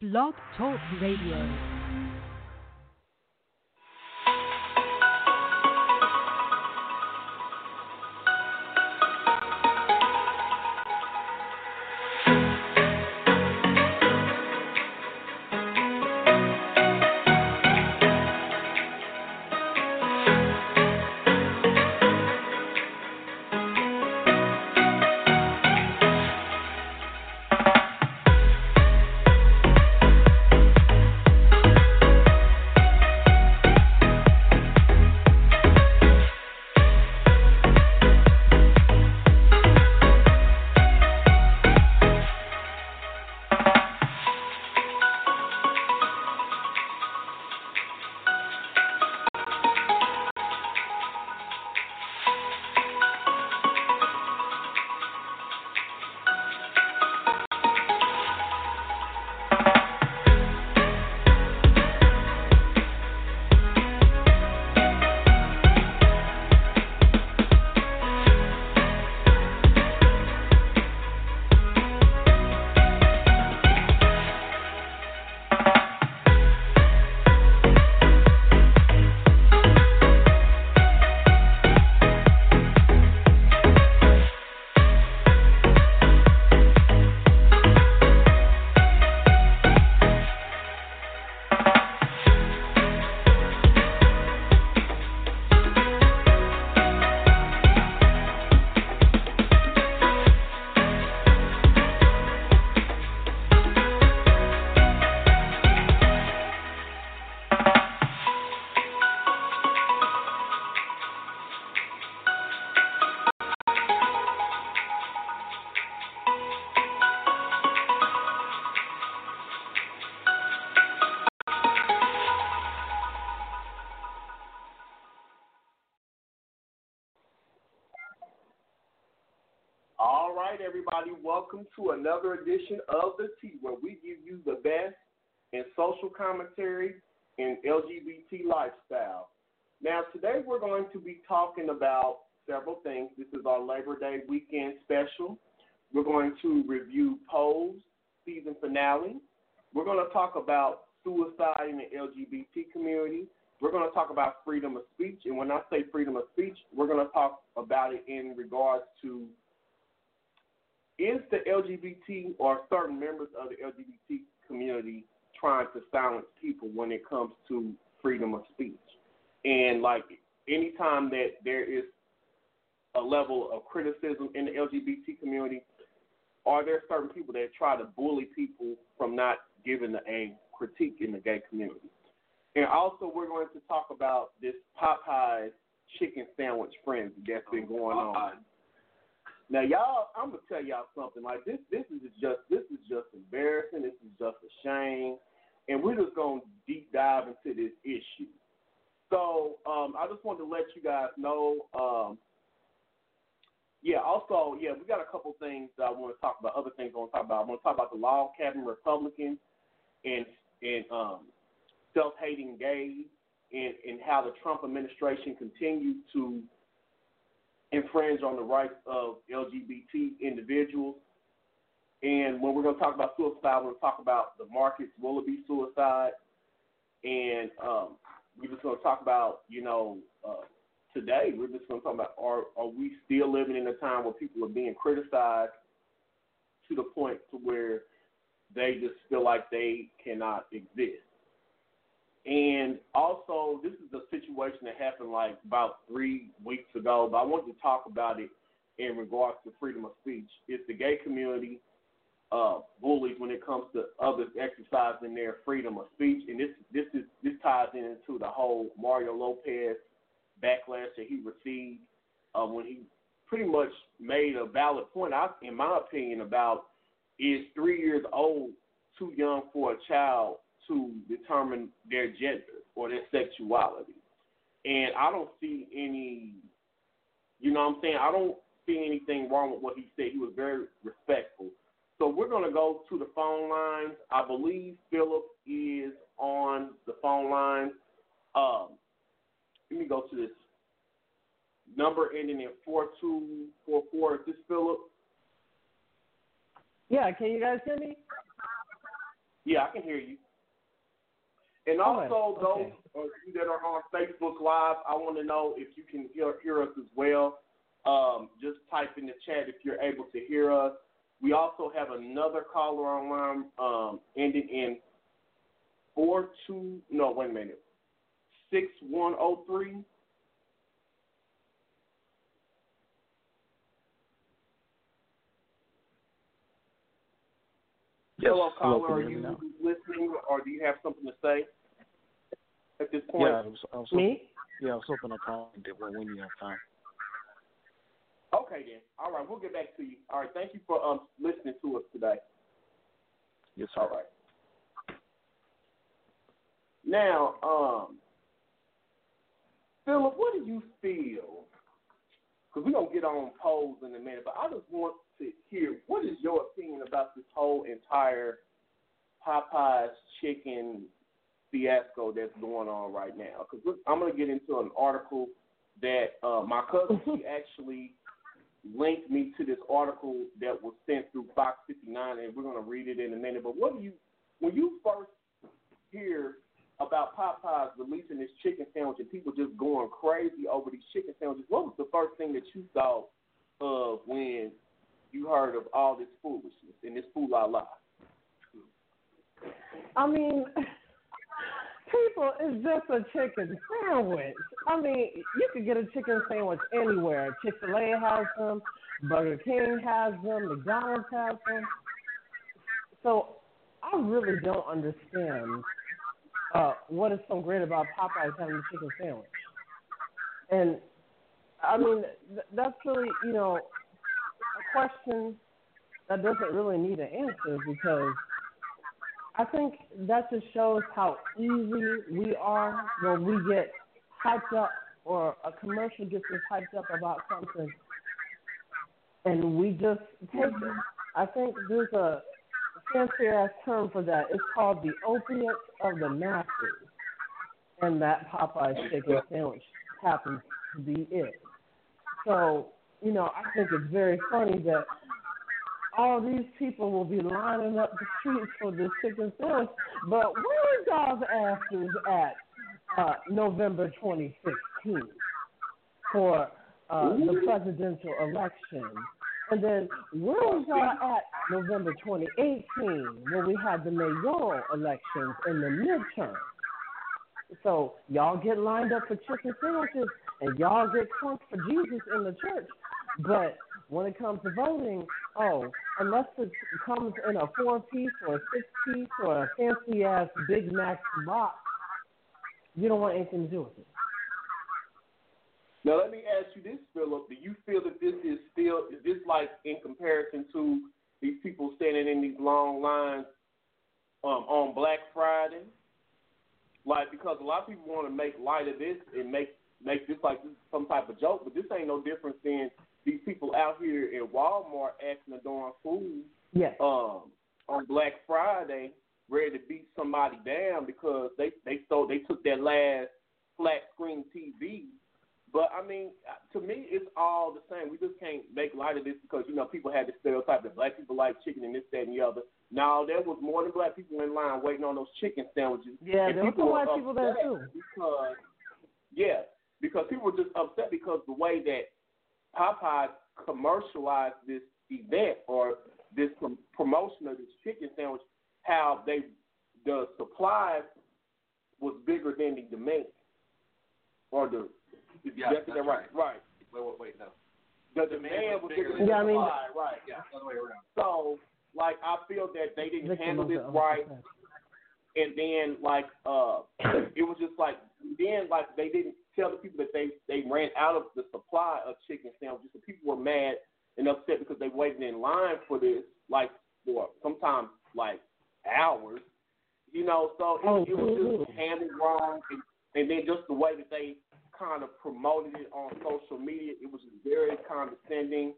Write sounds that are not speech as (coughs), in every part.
Blog Talk Radio. Welcome to another edition of The Tea, where we give you the best in social commentary and LGBT lifestyle. Now, today we're going to be talking about several things. This is our Labor Day weekend special. We're going to review Pose season finale. We're going to talk about suicide in the LGBT community. We're going to talk about freedom of speech. And when I say freedom of speech, we're going to talk about it in regards to is the LGBT or certain members of the LGBT community trying to silence people when it comes to freedom of speech? And like anytime that there is a level of criticism in the LGBT community, are there certain people that try to bully people from not giving a critique in the gay community? And also, we're going to talk about this Popeyes chicken sandwich frenzy that's been going on. Now, y'all, I'm gonna tell y'all something. Like this, this is just this is just embarrassing. This is just a shame, and we're just gonna deep dive into this issue. So, um, I just wanted to let you guys know. Um, yeah, also, yeah, we got a couple things that I want to talk about. Other things I want to talk about. I want to talk about the log cabin Republicans and and um, self-hating gays, and and how the Trump administration continues to infringe on the rights of LGBT individuals. And when we're going to talk about suicide, we're going to talk about the Marcus Willoughby suicide. And um, we're just going to talk about, you know, uh, today, we're just going to talk about are, are we still living in a time where people are being criticized to the point to where they just feel like they cannot exist. And also, this is a situation that happened like about three weeks ago, but I wanted to talk about it in regards to freedom of speech. It's the gay community uh, bullies when it comes to others exercising their freedom of speech, and this this is this ties into the whole Mario Lopez backlash that he received uh, when he pretty much made a valid point, I, in my opinion, about is three years old too young for a child to determine their gender or their sexuality. And I don't see any, you know what I'm saying? I don't see anything wrong with what he said. He was very respectful. So we're going to go to the phone lines. I believe Philip is on the phone line. Um, let me go to this number ending in 4244. Is this Philip? Yeah, can you guys hear me? Yeah, I can hear you. And also okay. those of you that are on Facebook Live, I want to know if you can hear, hear us as well. Um, just type in the chat if you're able to hear us. We also have another caller online um, ending in four two. No, wait a minute. Six one zero oh three. Yes. Hello, caller. Hello, are you listening, or do you have something to say at this point? Yeah, I was, I was Me? Yeah, I was hoping to call when when you have time. Okay then. All right, we'll get back to you. All right, thank you for um listening to us today. Yes, sir. All right. Now, um, Philip, what do you feel? Because we're gonna get on polls in a minute, but I just want to hear what is your opinion about this whole entire Popeyes chicken fiasco that's going on right now. Because I'm going to get into an article that uh, my cousin she (laughs) actually linked me to this article that was sent through Fox 59, and we're going to read it in a minute. But what do you, when you first hear about Popeyes releasing this chicken sandwich and people just going crazy over these chicken sandwiches, what was the first thing that you thought of when you heard of all this foolishness and this fool la? I mean, people, it's just a chicken sandwich. I mean, you could get a chicken sandwich anywhere. Chick fil A has them, Burger King has them, McDonald's has them. So I really don't understand uh, what is so great about Popeyes having a chicken sandwich. And I mean, th- that's really, you know, question that doesn't really need an answer because I think that just shows how easy we are when we get hyped up or a commercial gets us hyped up about something and we just take it. I think there's a fancy ass term for that. It's called the opiates of the masses. And that Popeye chicken sandwich happens to be it. So, you know, I think it's very funny that all these people will be lining up the streets for this chicken sandwich. But where's y'all's asses at uh, November 2016 for uh, the presidential election? And then where was y'all at November 2018 when we had the mayoral elections and the midterm? So y'all get lined up for chicken sandwiches and y'all get crunk for Jesus in the church. But when it comes to voting, oh, unless it comes in a four piece or a six piece or a fancy ass Big Mac box, you don't want anything to do with it. Now let me ask you this, Philip. Do you feel that this is still is this like in comparison to these people standing in these long lines um, on Black Friday? Like because a lot of people want to make light of this and make make this like this some type of joke, but this ain't no different than these people out here in Walmart acting a darn fool. Yes. Um, on Black Friday, ready to beat somebody down because they they stole they took that last flat screen TV but I mean, to me, it's all the same. We just can't make light of this because you know people had the stereotype that black people like chicken and this, that, and the other. Now there was more than black people in line waiting on those chicken sandwiches. Yeah, and there were white people there too. Because yeah, because people were just upset because the way that Popeyes commercialized this event or this prom- promotion of this chicken sandwich, how they the supply was bigger than the demand or the yeah, that's, that's right. Right. Wait, wait, wait, no. The demand was bigger than Yeah, I the mean- supply, right. Yeah, other way around. So, like, I feel that they didn't Victim handle this right, and then like, uh, (coughs) it was just like, then like they didn't tell the people that they they ran out of the supply of chicken sandwiches. So people were mad and upset because they waited in line for this, like for sometimes like hours, you know. So it, Oh, it was just handled wrong, and, and then just the way that they kind of promoted it on social media, it was just very condescending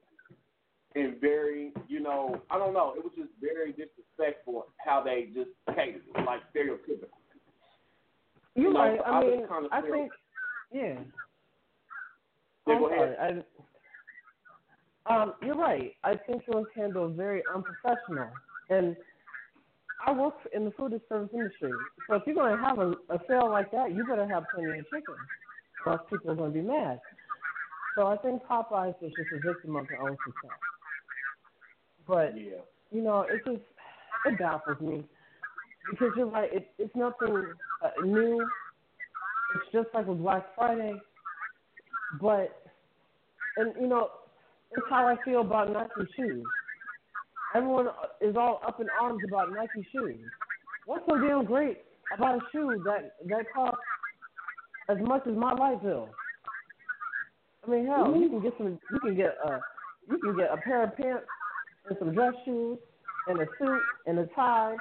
and very, you know, I don't know, it was just very disrespectful how they just catered like stereotypical. You're You know, right. so I I mean, kinda I think, yeah. Yeah, go ahead. sorry. I, um, you're right. I think it was handled very unprofessional, and I work in the food and service industry, so if you're going to have a, a sale like that, you better have plenty of chicken, or else people are going to be mad. So I think Popeyes is just a victim of their own success. But Yeah. you know, it just it baffles me because you're right. It, it's nothing uh, new. It's just like with Black Friday, but and you know, it's how I feel about Nike shoes. Everyone is all up in arms about Nike shoes. What's so damn great about a shoe that that costs as much as my light bill? I mean, hell, you can get some. You can get a you can get a pair of pants and some dress shoes and a suit and a tie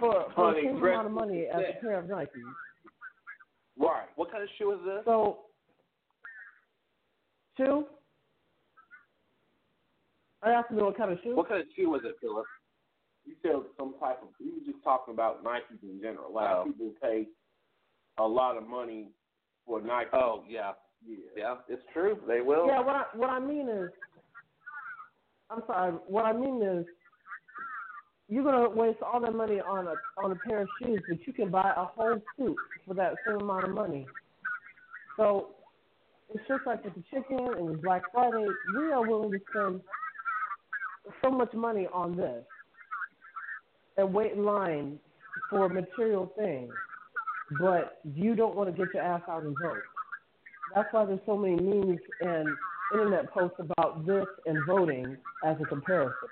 for for the Honey, same dress amount of money as a pair of Nikes. Right. What kind of shoe is this? So, shoe. I asked me what kind of shoe. What kind of shoe is it, Philip? You said some type of. You were just talking about Nikes in general. A lot Oh. of people pay a lot of money for Nike. Oh, yeah. yeah. Yeah, it's true. They will. Yeah, what I what I mean is, I'm sorry. What I mean is, you're gonna waste all that money on a on a pair of shoes, but you can buy a whole suit for that same amount of money. So it's just like with the chicken and with Black Friday, we are willing to spend so much money on this and wait in line for material things, but you don't want to get your ass out and vote. That's why there's so many memes and internet posts about this and voting as a comparison.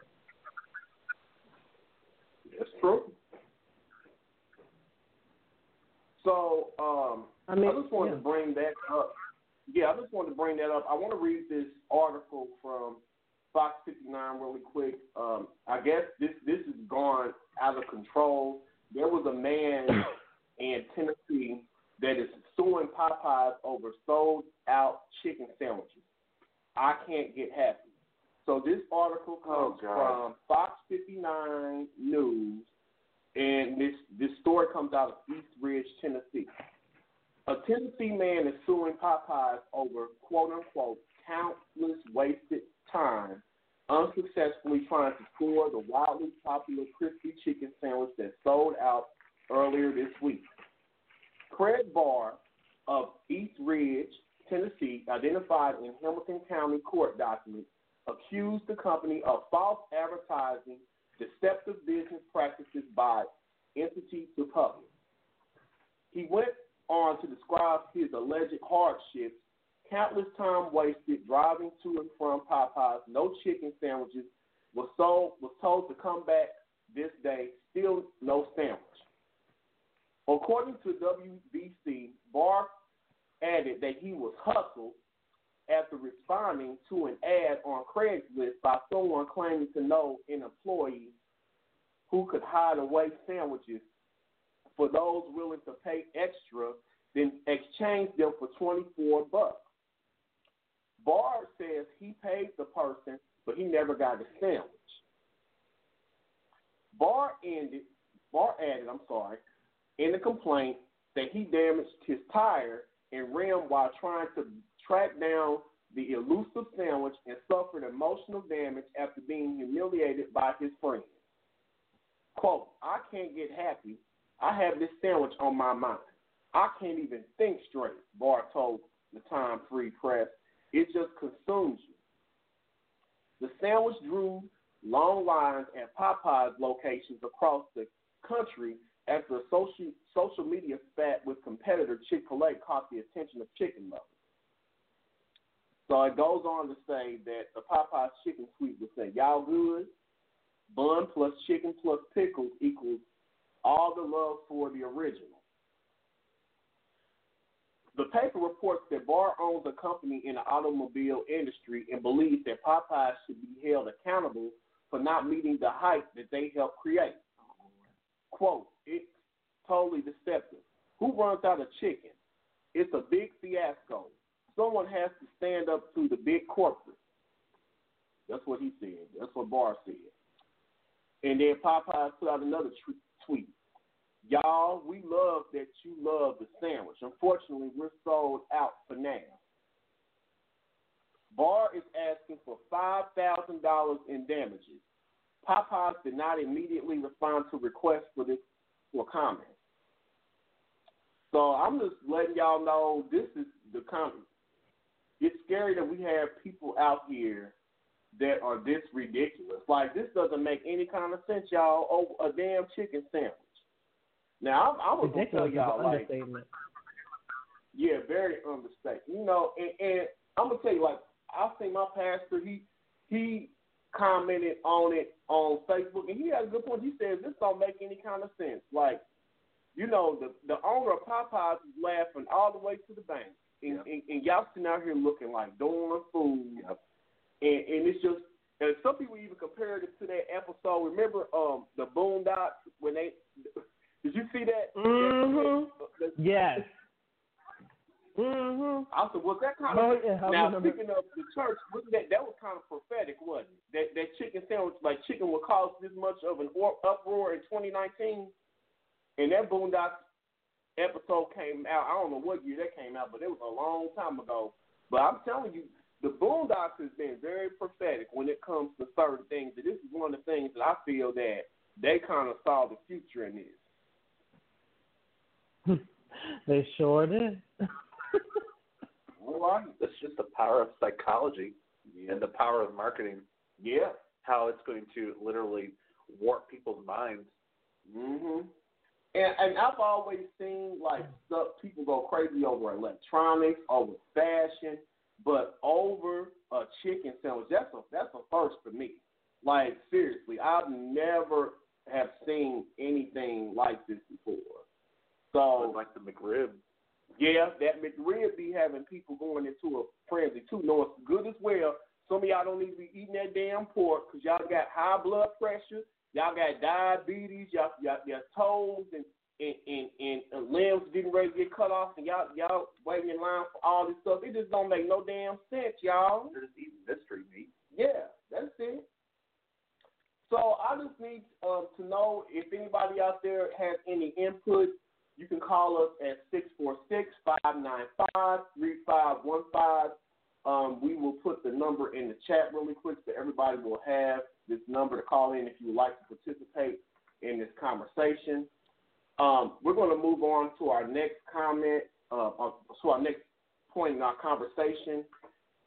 True. So, um, I mean, I just wanted yeah. to bring that up. Yeah, I just wanted to bring that up. I want to read this article from Fox 59 really quick. Um, I guess this this has gone out of control. There was a man (coughs) in Tennessee that is suing Popeyes over sold out chicken sandwiches. I can't get happy. So this article Oh, comes God. from Fox 59 News, and this this story comes out of East Ridge, Tennessee. A Tennessee man is suing Popeyes over quote unquote countless wasted time unsuccessfully trying to score the wildly popular crispy chicken sandwich that sold out earlier this week. Craig Barr of East Ridge, Tennessee, identified in Hamilton County court documents, accused the company of false advertising, deceptive business practices by entity to public. He went on to describe his alleged hardships, countless time wasted driving to and from Popeyes, no chicken sandwiches, was sold was told to come back this day, still no sandwich. According to WBC, Barr added that he was hustled after responding to an ad on Craigslist by someone claiming to know an employee who could hide away sandwiches for those willing to pay extra, then exchange them for 24 bucks. Barr says he paid the person, but he never got a sandwich. Barr ended, Barr added, I'm sorry, in the complaint that he damaged his tire and rim while trying to track down the elusive sandwich and suffered emotional damage after being humiliated by his friends. Quote, I can't get happy. I have this sandwich on my mind. I can't even think straight, Barr told the Time Free Press. It just consumes you. The sandwich drew long lines at Popeyes locations across the country after a social, social media spat with competitor Chick fil A caught the attention of chicken lovers. So it goes on to say that the Popeyes chicken tweet would say, Y'all good? Bun plus chicken plus pickles equals all the love for the original. The paper reports that Barr owns a company in the automobile industry and believes that Popeyes should be held accountable for not meeting the hype that they helped create. Quote, it's totally deceptive. Who runs out of chicken? It's a big fiasco. Someone has to stand up to the big corporate. That's what he said. That's what Barr said. And then Popeyes put out another tweet. Y'all, we love that you love the sandwich. Unfortunately, we're sold out for now. Barr is asking for $5,000 in damages. Popeyes did not immediately respond to requests for this for comment. So I'm just letting y'all know this is the comment. It's scary that we have people out here that are this ridiculous. Like this doesn't make any kind of sense, y'all. Oh, a damn chicken sandwich. Now I'm, I'm gonna tell y'all like, yeah, very understatement. You know, and, and I'm gonna tell you like I see my pastor. He he commented on it on Facebook, and he had a good point. He says this don't make any kind of sense. Like, you know, the the owner of Popeyes is laughing all the way to the bank, and, yep. and, and y'all sitting out here looking like doing food, yep. and and it's just. And some people even compared it to that episode. Remember um the Boondocks when they (laughs) did you see that? Mm-hmm. yes. Mm-hmm. I said, was that kind of oh, yeah, now speaking of the church? Wasn't that that was kind of prophetic, wasn't it? That that chicken sandwich, like chicken, would cause this much of an uproar in 2019, and that Boondocks episode came out. I don't know what year that came out, but it was a long time ago. But I'm telling you, the Boondocks has been very prophetic when it comes to certain things. And this is one of the things that I feel that they kind of saw the future in this. (laughs) they sure did. Well, It's just the power of psychology yeah. and the power of marketing. Yeah. How it's going to literally warp people's minds. Mhm. And and I've always seen like stuff people go crazy over electronics, over fashion, but over a chicken sandwich, that's a that's a first for me. Like seriously, I've never have seen anything like this before. So like the McRib. Yeah, that McRib be having people going into a frenzy too. Know it's good as well. Some of y'all don't need to be eating that damn pork because y'all got high blood pressure, y'all got diabetes, y'all y'all, y'all toes and and, and and limbs getting ready to get cut off, and y'all y'all waiting in line for all this stuff. It just don't make no damn sense, y'all. They're just eating mystery meat. Yeah, that's it. So I just need um, to know if anybody out there has any input you can call us at 646-595-3515. Um, we will put the number in the chat really quick so everybody will have this number to call in if you would like to participate in this conversation. Um, we're going to move on to our next comment, uh, uh, to our next point in our conversation.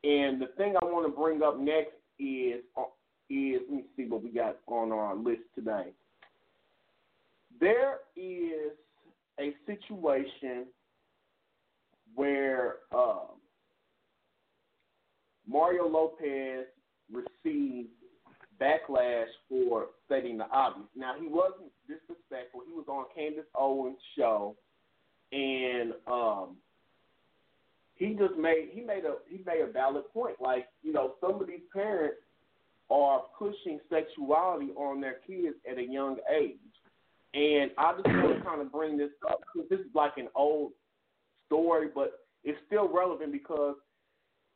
And the thing I want to bring up next is, uh, is let me see what we got on our list today. There is a situation where uh, Mario Lopez received backlash for stating the obvious. Now he wasn't disrespectful. He was on Candace Owens' show, and um, he just made he made a he made a valid point. Like you know, some of these parents are pushing sexuality on their kids at a young age. And I just want to (clears throat) kind of bring this up because this is like an old story, but it's still relevant because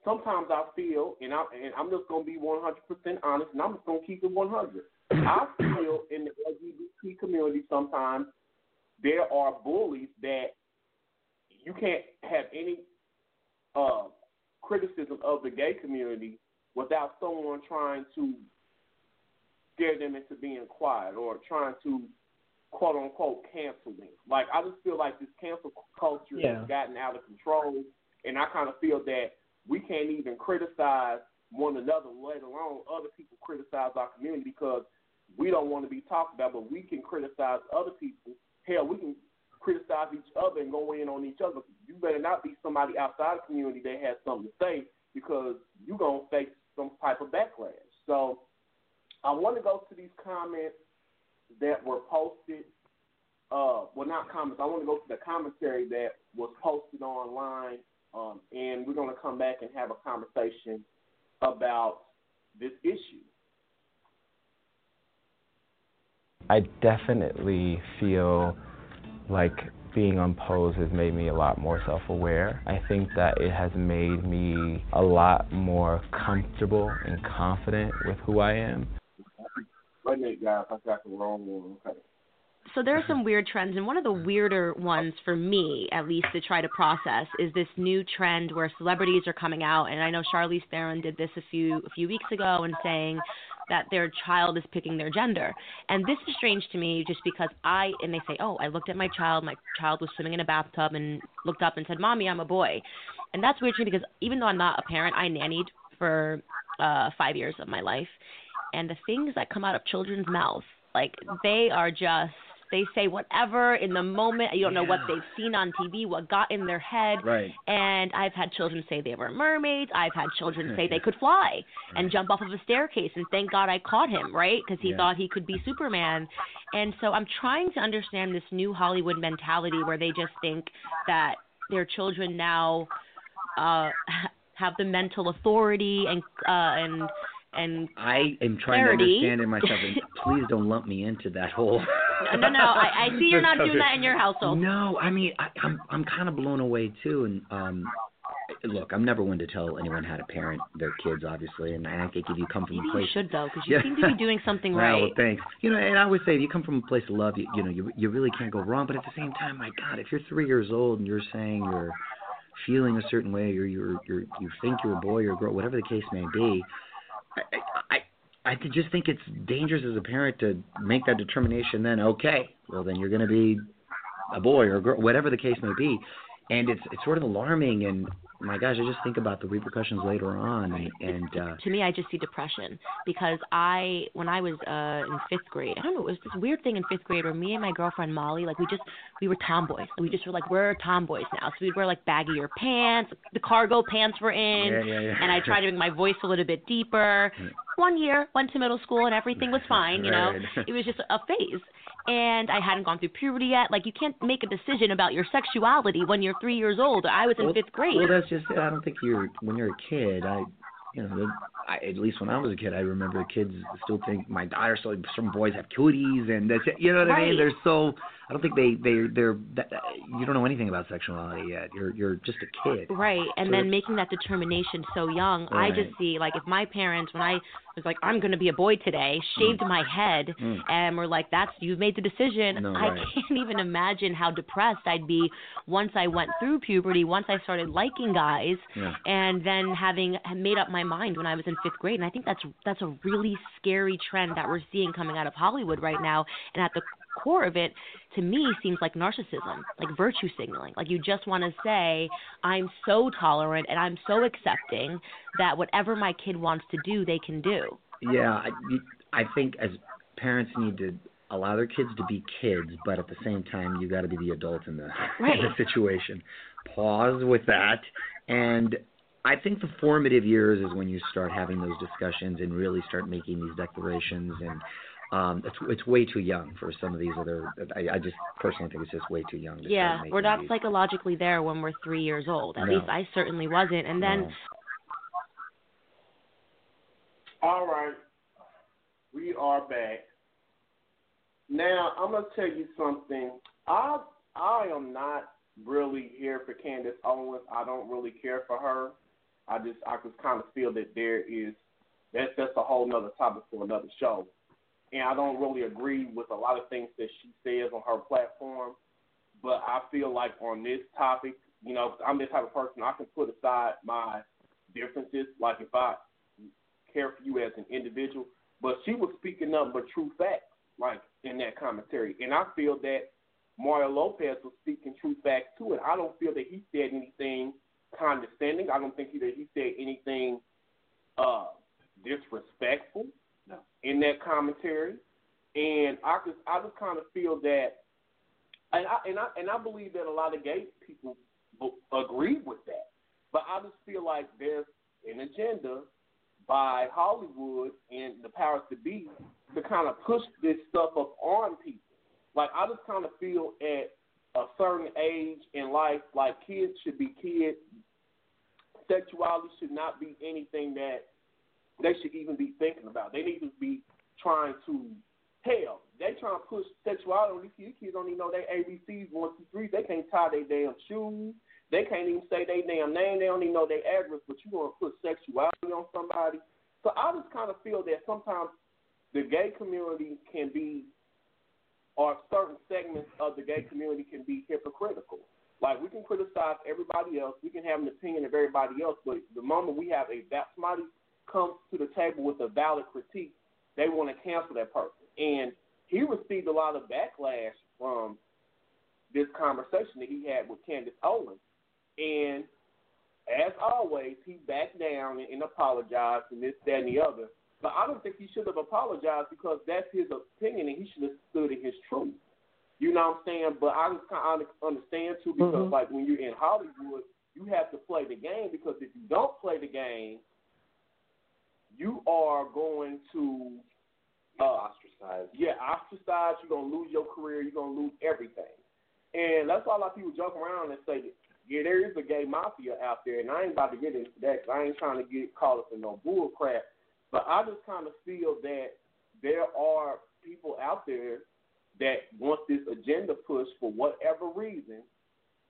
sometimes I feel, and I'm, and I'm just going to be 100% honest, and I'm just going to keep it 100. I (clears throat) feel in the LGBT community sometimes there are bullies that you can't have any uh, criticism of the gay community without someone trying to scare them into being quiet or trying to quote unquote cancel them. Like I just feel like this cancel culture yeah. has gotten out of control, and I kind of feel that we can't even criticize one another, let alone other people criticize our community because we don't want to be talked about, but we can criticize other people. Hell, we can criticize each other and go in on each other. You better not be somebody outside the community that has something to say because you're going to face some type of backlash. So I want to go to these comments that were posted. Uh, well, not comments. I want to go to the commentary that was posted online, um, and we're going to come back and have a conversation about this issue. I definitely feel like being on pose has made me a lot more self aware. I think that it has made me a lot more comfortable and confident with who I am. Wait a minute, guys. I got the wrong one. Okay. So there are (laughs) some weird trends, and one of the weirder ones for me, at least, to try to process is this new trend where celebrities are coming out, and I know Charlize Theron did this a few a few weeks ago and saying that their child is picking their gender. And this is strange to me just because I and they say, "Oh, I looked at my child. My child was swimming in a bathtub and looked up and said, "Mommy, I'm a boy." And that's weird to me because even though I'm not a parent, I nannied for uh 5 years of my life. And the things that come out of children's mouths, like they are just they say whatever in the moment. You don't know what they've seen on TV, what got in their head. Right. And I've had children say they were mermaids. I've had children say they (laughs) could fly and jump off of a staircase. And thank God I caught him, right? Because he Yeah. thought he could be Superman. And so I'm trying to understand this new Hollywood mentality where they just think that their children now uh, (laughs) have the mental authority and uh, and and I am trying Clarity. to understand it myself, and (laughs) please don't lump me into that whole. (laughs) no, no, I, I see you're not doing that in your household. No, I mean I, I'm I'm kind of blown away too, and um, look, I'm never one to tell anyone how to parent their kids, obviously, and I think if you come from Maybe a you should though, because you Yeah. seem to be doing something (laughs) right. well, thanks. You know, and I always say, if you come from a place of love, you, you know, you you really can't go wrong. But at the same time, my God, if you're three years old and you're saying you're feeling a certain way, or you're you're you think you're a boy or a girl, whatever the case may be, I I I just think it's dangerous as a parent to make that determination. Then, okay, well then you're going to be a boy or a girl, whatever the case may be, and it's it's sort of alarming. And my gosh, I just think about the repercussions later on, and, and uh, to me, I just see depression because I, when I was uh in fifth grade, I don't know, it was this weird thing in fifth grade where me and my girlfriend Molly, like we just, we were tomboys. We just were like, we're tomboys now. So we'd wear like baggier pants, the cargo pants were in, Yeah, yeah, yeah. and I tried to make my voice a little bit deeper. One year, went to middle school, and everything was (laughs) fine. You know, Right. it was just a phase. And I hadn't gone through puberty yet. Like you can't make a decision about your sexuality when you're three years old. I was in Well- fifth grade. Well, that's just it. I don't think you're when you're a kid. I, you know, I, at least when I was a kid, I remember kids still think my daughter. So some boys have cooties, and that's it. You know what I mean? They're so. I don't think they they they're. That, you don't know anything about sexuality yet. You're you're just a kid. Right, and So then making that determination so young, I just see like if my parents, when I was like, I'm going to be a boy today, shaved my head, Mm. and were like, that's you've made the decision. No, I right. can't even imagine how depressed I'd be once I went through puberty, once I started liking guys, Yeah. and then having made up my mind when I was in fifth grade. And I think that's that's a really scary trend that we're seeing coming out of Hollywood right now. And at the core of it, to me, seems like narcissism, like virtue signaling. Like you just want to say, I'm so tolerant and I'm so accepting that whatever my kid wants to do, they can do. Yeah, I, I think as parents need to allow their kids to be kids, but at the same time, you got to be the adult in the Right. (laughs) in the situation. Pause with that, and I think the formative years is when you start having those discussions and really start making these declarations. And um, it's it's way too young for some of these other. I, I just personally think it's just way too young. To Yeah, we're not these. psychologically there when we're three years old. At No. least I certainly wasn't. And then No. All right, we are back. Now I'm gonna tell you something. I I am not really here for Candace Owens. I don't really care for her. I just I just kind of feel that there is that's that's a whole nother topic for another show. And I don't really agree with a lot of things that she says on her platform. But I feel like on this topic, you know, I'm the type of person I can put aside my differences. Like if I care for you as an individual, but she was speaking up but true facts, like in that commentary. And I feel that Mario Lopez was speaking true facts too, and I don't feel that he said anything condescending. I don't think that he said anything uh, disrespectful No. in that commentary. And I just, I just kind of feel that, and I and I and I believe that a lot of gay people agree with that. But I just feel like there's an agenda by Hollywood and the powers to be to kind of push this stuff up on people. Like I just kind of feel at a certain age in life, like kids should be kids. Sexuality should not be anything that they should even be thinking about. They need to be trying to hell. They trying to push sexuality on these kids. These kids don't even know their ABCs, one, two, three. They can't tie their damn shoes. They can't even say their damn name. They don't even know their address. But you want to put sexuality on somebody. So I just kind of feel that sometimes the gay community can be, or certain segments of the gay community can be hypocritical. Like we can criticize everybody else, we can have an opinion of everybody else, but the moment we have a that somebody comes to the table with a valid critique, they want to cancel that person. And he received a lot of backlash from this conversation that he had with Candace Owens. And as always, he backed down and, and apologized and this, that, and the other. But I don't think he should have apologized because that's his opinion and he should have stood in his truth. You know what I'm saying? But I just kind of understand too because Mhm. like when you're in Hollywood, you have to play the game because if you don't play the game, you are going to uh, ostracized. yeah, ostracized. You're gonna lose your career. You're gonna lose everything. And that's why a lot of people joke around and say, yeah, there is a gay mafia out there, and I ain't about to get into that. 'cause I ain't trying to get caught up in no bull crap. But I just kind of feel that there are people out there that want this agenda pushed for whatever reason,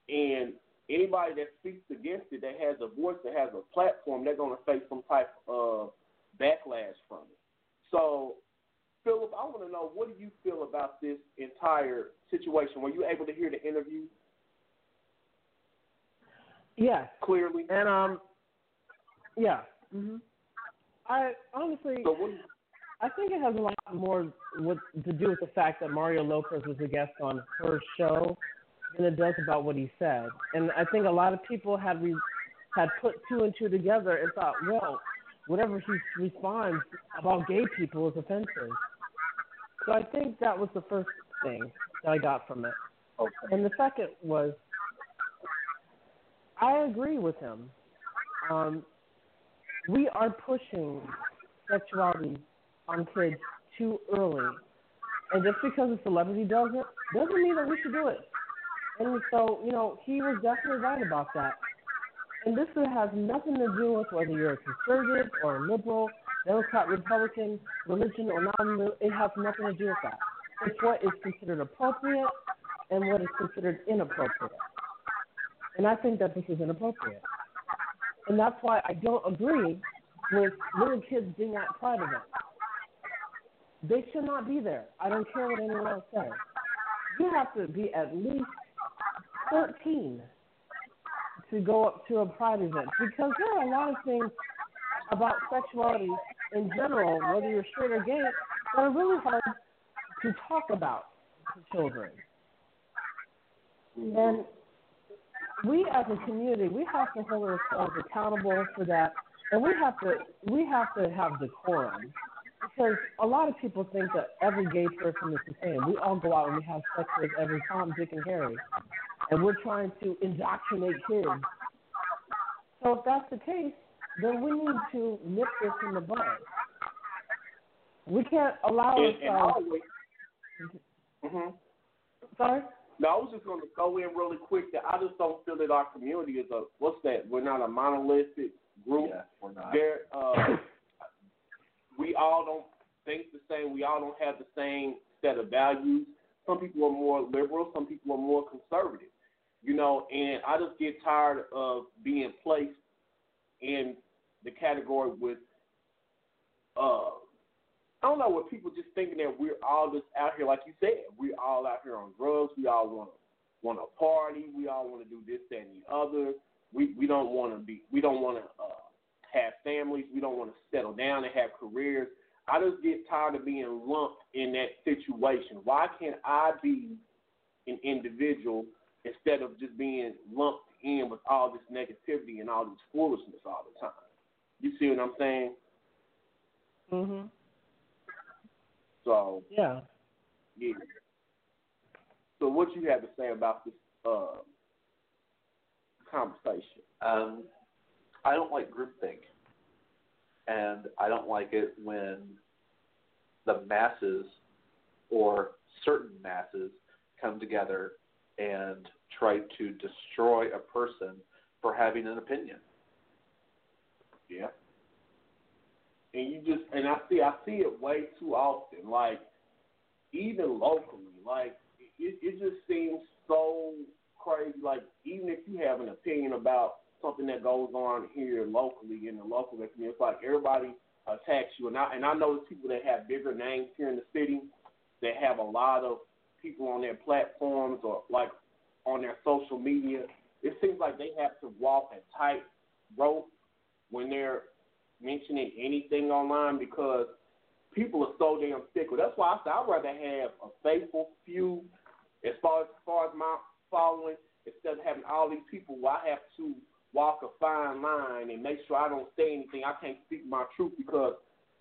and anybody that speaks against it, that has a voice, that has a platform, they're going to face some type of backlash from it. So, Philip, I want to know what do you feel about this entire situation? Were you able to hear the interview Yeah, clearly? And um, yeah. hmm I honestly, So, you- I think it has a lot more with, to do with the fact that Mario Lopez was a guest on her show than it does about what he said. And I think a lot of people had re, had put two and two together and thought, well, whatever he responds about gay people is offensive. So I think that was the first thing that I got from it. Okay. And the second was, I agree with him. Um, we are pushing sexuality on kids too early. And just because a celebrity does it, doesn't mean that we should do it. And so, you know, he was definitely right about that. And this has nothing to do with whether you're a conservative or a liberal, Democrat, Republican, religion or non It has nothing to do with that. It's what is considered appropriate and what is considered inappropriate. And I think that this is inappropriate. And that's why I don't agree with little kids being at pride events. They should not be there. I don't care what anyone else says. You have to be at least 13 to go up to a pride event because there are a lot of things about sexuality in general, whether you're straight or gay, that are really hard to talk about to children. And we as a community, we have to hold ourselves accountable for that, and we have to we have to have decorum because a lot of people think that every gay person is the same. We all go out and we have sex with every Tom, Dick, and Harry, and we're trying to indoctrinate kids. So if that's the case, then we need to nip this in the bud. We can't allow And, and ourselves. always, hmm Sorry. No, I was just going to go in really quick that I just don't feel that our community is a what's that? We're not a monolithic group. Yeah, we're not. There, uh, we all don't think the same. We all don't have the same set of values. Some people are more liberal. Some people are more conservative. You know, and I just get tired of being placed in the category with, uh, I don't know, with people just thinking that we're all just out here, like you said, we're all out here on drugs. We all want to want to party. We all want to do this, that, and the other. We we don't want to be. We don't want to uh, have families. We don't want to settle down and have careers. I just get tired of being lumped in that situation. Why can't I be an individual instead of just being lumped in with all this negativity and all this foolishness all the time? You see what I'm saying? Mhm. So Yeah. yeah. So what you have to say about this uh, conversation? Um, I don't like groupthink, and I don't like it when the masses or certain masses come together and try to destroy a person for having an opinion. Yeah. And you just and I see I see it way too often. Like even locally, like it it just seems so crazy. Like even if you have an opinion about something that goes on here locally in the local community, it's like everybody attacks you. And I and I know there's people that have bigger names here in the city that have a lot of people on their platforms or like on their social media. It seems like they have to walk a tight rope when they're mentioning anything online because people are so damn fickle. That's why I say I'd rather have a faithful few as far as, as far as my following instead of having all these people where I have to walk a fine line and make sure I don't say anything. I can't speak my truth because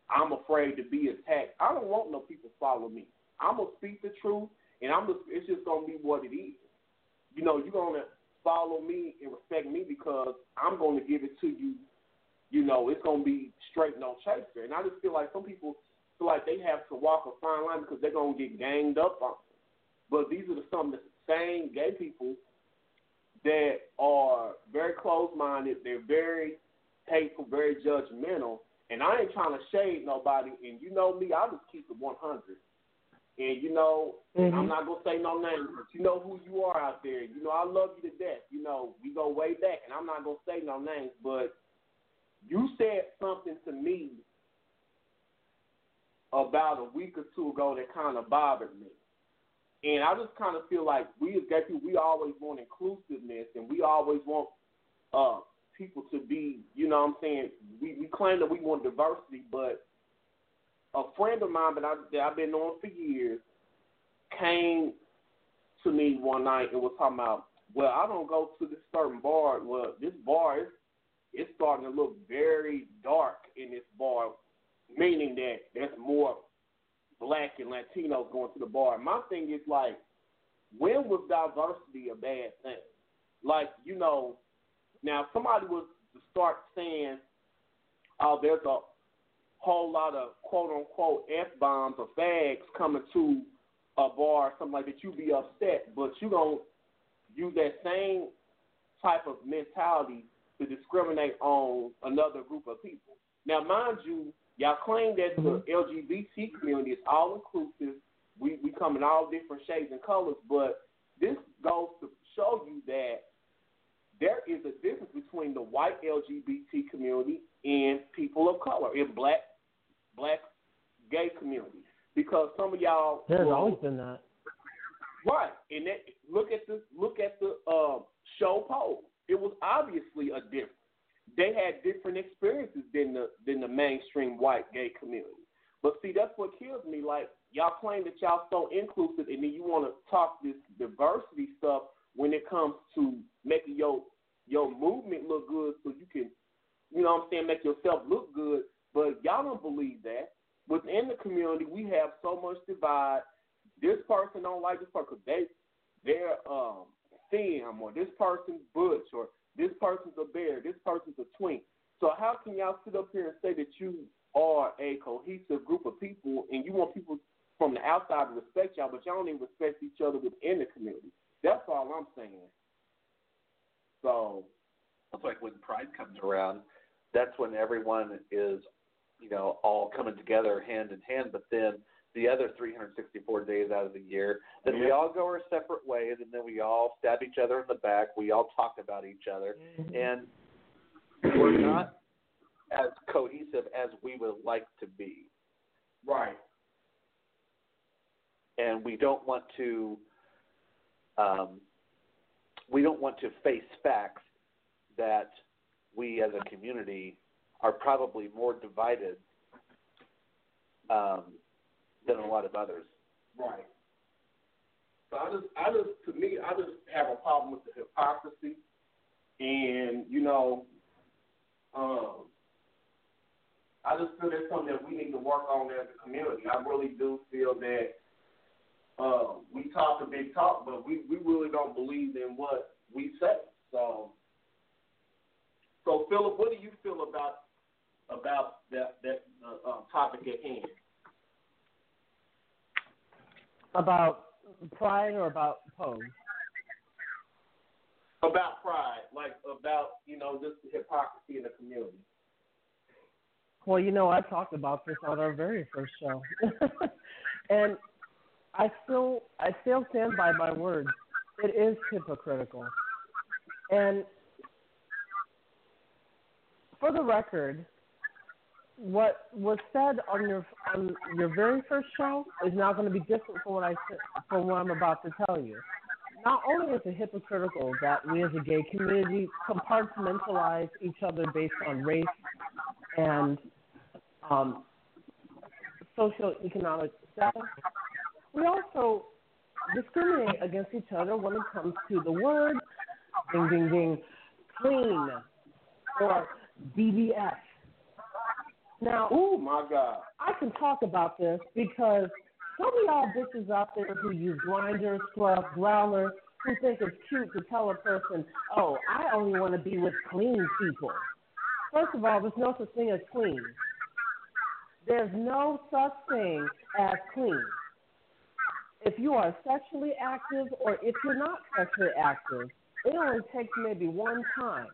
I'm afraid to be attacked. I don't want no people follow me. I'm gonna speak the truth, and I'm just, it's just gonna be what it is. You know, you're gonna follow me and respect me because I'm gonna give it to you. You know, it's gonna be straight no chaser. And I just feel like some people feel like they have to walk a fine line because they're gonna get ganged up on. But these are the, some of the same gay people that are very close-minded. They're very hateful, very judgmental. And I ain't trying to shade nobody. And you know me, I just keep it 100. And you know, mm-hmm. I'm not gonna say no names, but you know who you are out there. You know, I love you to death. You know, we go way back, and I'm not gonna say no names, but you said something to me about a week or two ago that kind of bothered me. And I just kind of feel like we as gay people, we always want inclusiveness, and we always want uh, people to be, you know what I'm saying? We, we claim that we want diversity, but a friend of mine that, I, that I've been knowing for years came to me one night and was talking about, well, I don't go to this certain bar. Well, this bar is it's starting to look very dark in this bar, meaning that there's more black and Latinos going to the bar. My thing is like, when was diversity a bad thing? Like, you know, now somebody was to start saying, oh, there's a whole lot of quote unquote f bombs or fags coming to a bar or something like that, You'd be upset, but you don't use that same type of mentality to discriminate on another group of people. Now, mind you, y'all claim that the mm-hmm. LGBT community is all inclusive. We we come in all different shades and colors, but this goes to show you that there is a difference between the white LGBT community and people of color, in black black gay community. Because some of y'all There's will, always been that. Right. And that look at the look at the uh, show poll. It was obviously a difference. They had different experiences than the than the mainstream white gay community. But see, that's what kills me. Like y'all claim that y'all so inclusive, and then you want to talk this diversity stuff when it comes to making your your movement look good, so you can, you know, what I'm saying, make yourself look good. But y'all don't believe that. Within the community, we have so much divide. This person don't like this person because they they're um femme or this person's butch or this person's a bear, this person's a twink. So how can y'all sit up here and say that you are a cohesive group of people and you want people from the outside to respect y'all, but y'all don't even respect each other within the community? That's all I'm saying. So it's like when Pride comes around, that's when everyone is, you know, all coming together hand in hand. But then the other 364 days out of the year, then we all go our separate ways, and then we all stab each other in the back. We all talk about each other, mm-hmm. and we're not as cohesive as we would like to be. Right. And we don't want to. Um, we don't want to face facts that we as a community are probably more divided um, than a lot of others. Right. So I just, I just, to me, I just have a problem with the hypocrisy, and you know, um, I just feel that's something that we need to work on as a community. I really do feel that uh, we talk a big talk, but we, we really don't believe in what we say. So, so Philip, what do you feel about about that that uh, uh, topic at hand? About pride or about pose? About pride, like about you know just the hypocrisy in the community. Well, you know, I talked about this on our very first show, (laughs) and I still I still stand by my words. It is hypocritical, and for the record, what was said on your on your very first show is now going to be different from what I from what I'm about to tell you. Not only is it hypocritical that we as a gay community compartmentalize each other based on race and um, socioeconomic status. We also discriminate against each other when it comes to the word ding ding ding clean or DBS. Now, oh my God, I can talk about this because some of y'all bitches out there who use Grindr, Scruff, Growlr, who think it's cute to tell a person, "Oh, I only want to be with clean people." First of all, there's no such thing as clean. There's no such thing as clean. If you are sexually active or if you're not sexually active, it only takes maybe one time.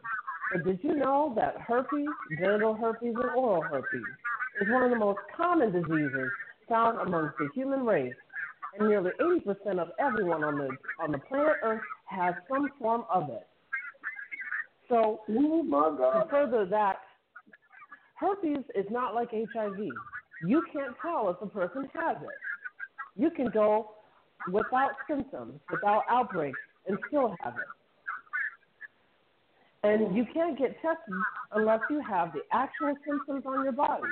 But did you know that herpes, genital herpes, and oral herpes is one of the most common diseases found amongst the human race? And nearly 80% of everyone on the on the planet Earth has some form of it. So, oh to further that, herpes is not like HIV. You can't tell if a person has it. You can go without symptoms, without outbreaks, and still have it. And you can't get tested unless you have the actual symptoms on your body.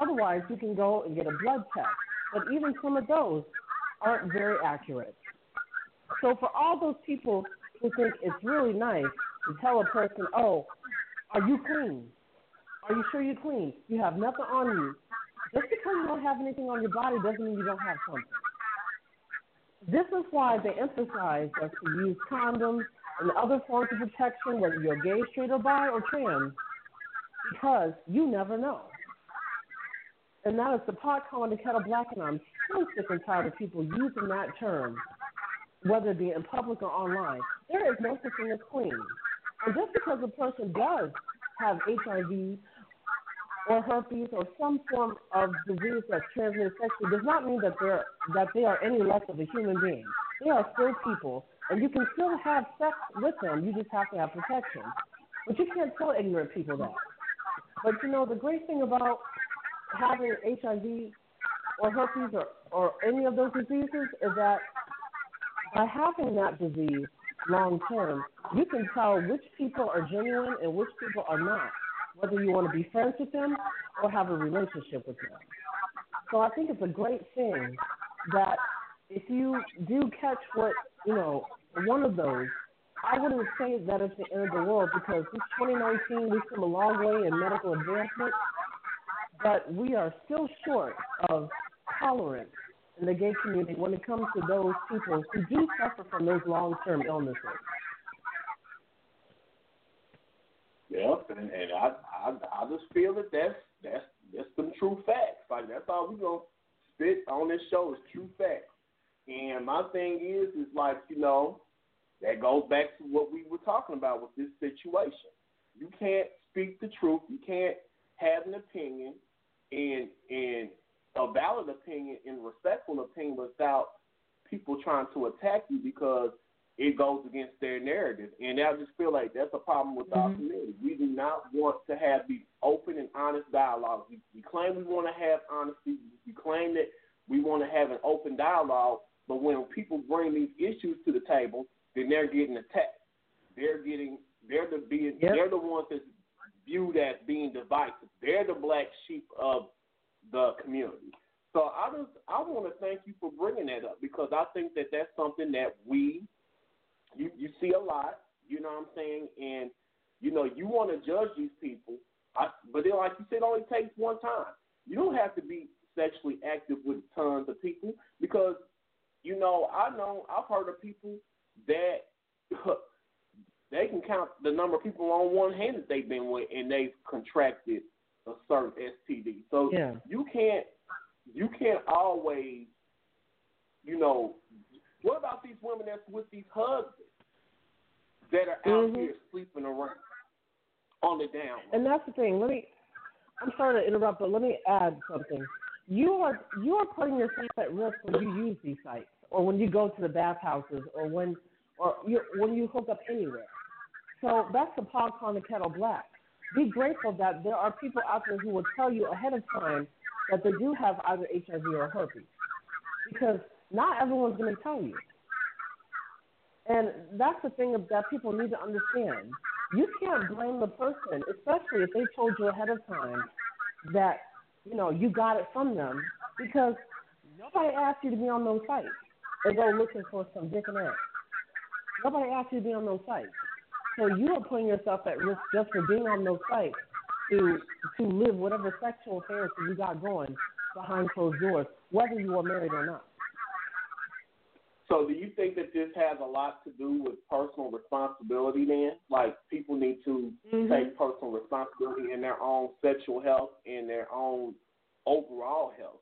Otherwise, you can go and get a blood test. But even some of those aren't very accurate. So, for all those people who think it's really nice to tell a person, oh, are you clean? Are you sure you're clean? You have nothing on you. Just because you don't have anything on your body doesn't mean you don't have something. This is why they emphasize us to use condoms and other forms of protection, whether you're gay, straight, or bi, or trans, because you never know. And that is the pot calling the kettle black, and I'm so sick and tired of people using that term, whether it be in public or online. There is no such thing as clean. And just because a person does have HIV or herpes or some form of disease that's transmitted sexually does not mean that they're that they are any less of a human being. They are still people, and you can still have sex with them. You just have to have protection. But you can't tell ignorant people that. But you know the great thing about having HIV or herpes or, or any of those diseases is that by having that disease long term, you can tell which people are genuine and which people are not whether you want to be friends with them or have a relationship with them. So I think it's a great thing that if you do catch what, you know, one of those, I wouldn't say that it's the end of the world because this 2019 we've come a long way in medical advancement, but we are still short of tolerance in the gay community when it comes to those people who do suffer from those long-term illnesses. Yep, and, and I, I I just feel that that's that's that's some true facts. Like that's all we gonna spit on this show is true facts. And my thing is is like you know that goes back to what we were talking about with this situation. You can't speak the truth. You can't have an opinion and and a valid opinion and respectful opinion without people trying to attack you because it goes against their narrative. And I just feel like that's a problem with mm-hmm. our community. We do not want to have these open and honest dialogues. We, we claim we want to have honesty. We claim that we want to have an open dialogue. But when people bring these issues to the table, then they're getting attacked. They're getting they're the being yep. they're the ones that's viewed as being divisive. They're the black sheep of the community. So I just I want to thank you for bringing that up because I think that that's something that we you you see a lot. You know what I'm saying? And you know you want to judge these people, I, but then like you said, it only takes one time. You don't have to be sexually active with tons of people because you know I know I've heard of people that (laughs) they can count the number of people on one hand that they've been with and they've contracted a certain STD. So yeah. you can't you can't always you know what about these women that's with these husbands that are out mm-hmm. here sleeping around on the down? And that's the thing. Let me. I'm sorry to interrupt, but let me add something. You are you are putting yourself at risk when you use these sites, or when you go to the bathhouses, or when or you when you hook up anywhere. So that's the pot on the kettle black. Be grateful that there are people out there who will tell you ahead of time that they do have either HIV or herpes, because not everyone's going to tell you. And that's the thing that people need to understand. You can't blame the person, especially if they told you ahead of time that, you know, you got it from them. because nobody asked you to be on those sites and go looking for some different ass. Nobody asked you to be on those sites. So you are putting yourself at risk just for being on those sites to to live whatever sexual fantasy you got going behind closed doors, whether you are married or not. So, do you think that this has a lot to do with personal responsibility? Then, like people need to Mhm. take personal responsibility in their own sexual health and their own overall health,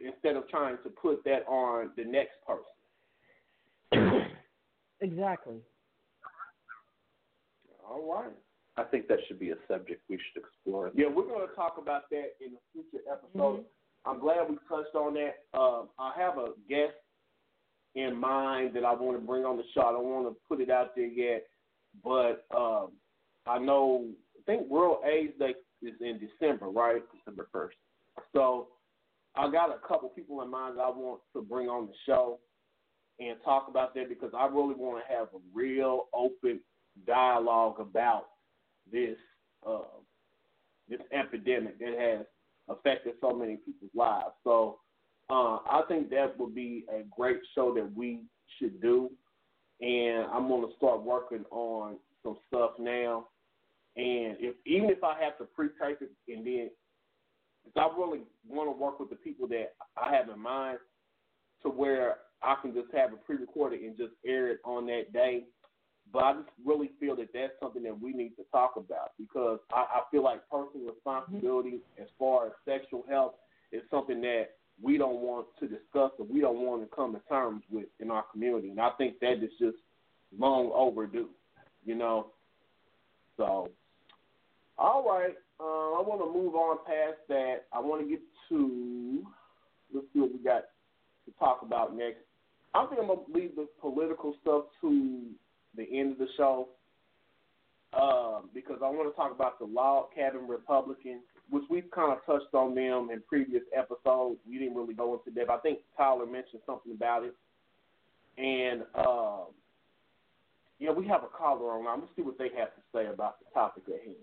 instead of trying to put that on the next person. Exactly. All right. I think that should be a subject we should explore. Yeah, we're going to talk about that in a future episode. Mhm. I'm glad we touched on that. Um, I have a guest in mind that I want to bring on the show. I don't want to put it out there yet, but um, I know I think World AIDS Day is in December, right? December first. So I got a couple people in mind that I want to bring on the show and talk about that because I really want to have a real open dialogue about this uh, this epidemic that has affected so many people's lives. So uh, I think that would be a great show that we should do, and I'm going to start working on some stuff now. And if even if I have to pre-tape it and then because I really want to work with the people that I have in mind to where I can just have it pre-recorded and just air it on that day. But I just really feel that that's something that we need to talk about because I, I feel like personal responsibility as far as sexual health is something that we don't want to discuss or we don't want to come to terms with in our community. And I think that is just long overdue, you know. So, all right. Uh, I want to move on past that. I want to get to let's see what we got talk about next. I think I'm gonna leave the political stuff to the end of the show um, because I want to talk about the log cabin Republicans, which we've kind of touched on them in previous episodes. We didn't really go into depth. I think Tyler mentioned something about it, and um, yeah, we have a caller on. Let's see what they have to say about the topic at hand.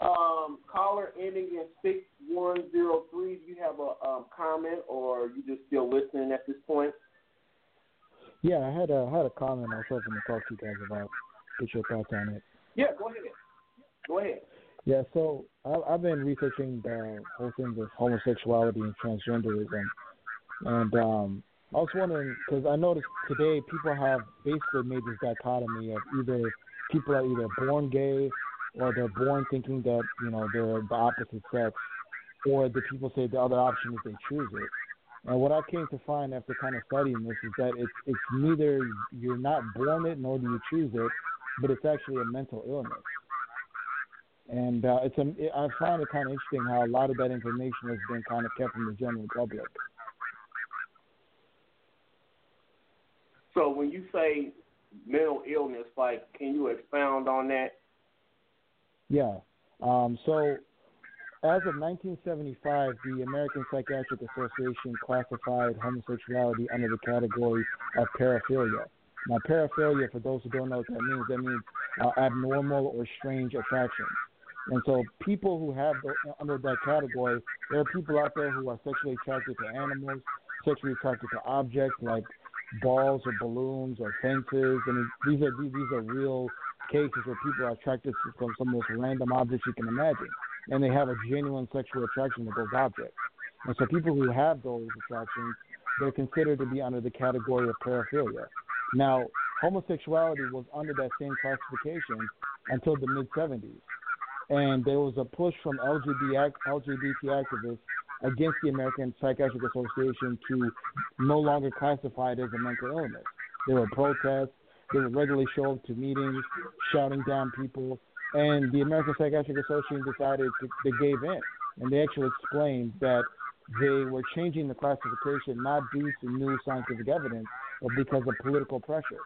Um, caller ending in six one zero three. Do you have a um, comment, or are you just still listening at this point? Yeah, I had a had a comment I was hoping to talk to you guys about. Get your thoughts on it. Yeah, go ahead. Go ahead. Yeah, so I, I've been researching the whole thing with homosexuality and transgenderism, and um, I was wondering because I noticed today people have basically made this dichotomy of either people are either born gay or they're born thinking that you know they're the opposite sex, or the people say the other option is they choose it. And what I came to find after kind of studying this is that it's it's neither you're not born it nor do you choose it, but it's actually a mental illness. And uh, it's a, I find it kind of interesting how a lot of that information has been kind of kept from the general public. So when you say mental illness, like, can you expound on that? Yeah. Um, so as of 1975, the American Psychiatric Association classified homosexuality under the category of paraphilia. Now, paraphilia, for those who don't know what that means, that means uh, abnormal or strange attractions. And so, people who have the, under that category, there are people out there who are sexually attracted to animals, sexually attracted to objects like balls or balloons or fences. I mean, these are these, these are real cases where people are attracted to some, some of most random objects you can imagine, and they have a genuine sexual attraction to those objects. And so, people who have those attractions, they're considered to be under the category of paraphilia. Now, homosexuality was under that same classification until the mid 70s. And there was a push from LGBT, LGBT activists against the American Psychiatric Association to no longer classify it as a mental illness. There were protests, they would regularly show up to meetings, shouting down people, and the American Psychiatric Association decided to, they gave in. And they actually explained that they were changing the classification not due to new scientific evidence, but because of political pressure.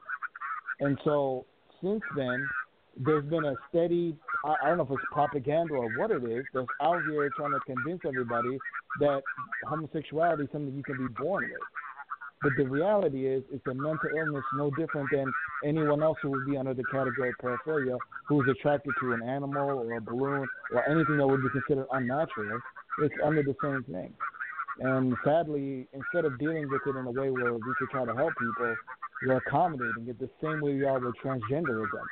And so since then, there's been a steady, I, don't know if it's propaganda or what it is, that's out here trying to convince everybody that homosexuality is something you can be born with. But the reality is, it's a mental illness no different than anyone else who would be under the category of paraphilia, who's attracted to an animal or a balloon or anything that would be considered unnatural. It's under the same thing. And sadly, instead of dealing with it in a way where we could try to help people, we're accommodating it the same way we are with transgenderism.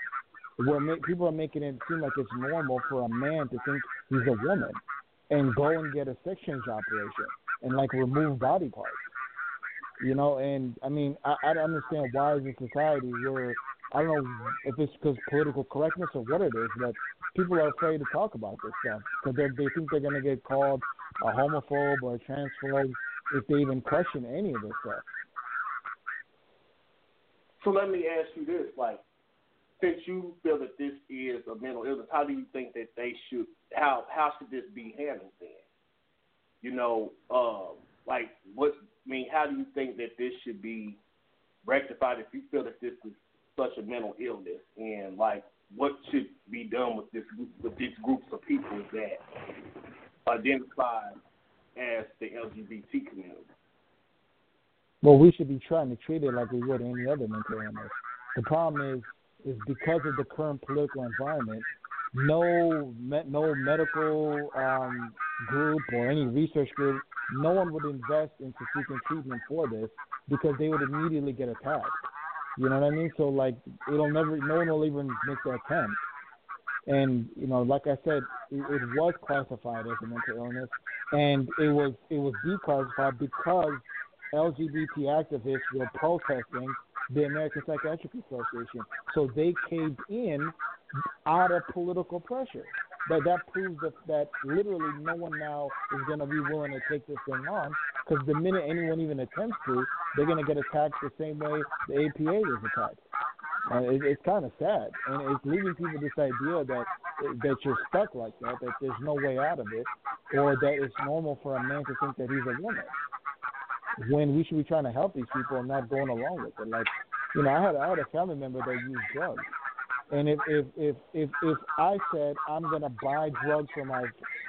Where ma- people are making it seem like it's normal for a man to think he's a woman and go and get a sex change operation and like remove body parts. You know, and I mean, I, I don't understand why is in society where I don't know if it's because political correctness or what it is, but people are afraid to talk about this stuff because they think they're going to get called a homophobe or a transphobe if they even question any of this stuff. So let me ask you this: like, since you feel that this is a mental illness, how do you think that they should how how should this be handled then? You know, um, like what I mean, how do you think that this should be rectified if you feel that this is such a mental illness and like what should be done with this with these groups of people that identify as the LGBT community? Well, we should be trying to treat it like we would any other mental illness. The problem is, is because of the current political environment, no no medical um, group or any research group, no one would invest into seeking treatment for this because they would immediately get attacked. You know what I mean? So like it'll never, no one will even make the attempt. And you know, like I said, it, it was classified as a mental illness, and it was it was declassified because LGBT activists were protesting the American Psychiatric Association. So they caved in out of political pressure. That that proves that, that literally no one now is going to be willing to take this thing on because the minute anyone even attempts to, they're going to get attacked the same way the APA was attacked. Uh, it, it's kind of sad, and it's leaving people this idea that that you're stuck like that, that there's no way out of it, or that it's normal for a man to think that he's a woman when we should be trying to help these people and not going along with it. Like, you know, I had I had a family member that used drugs, and if if if if, if I said I'm gonna buy drugs for my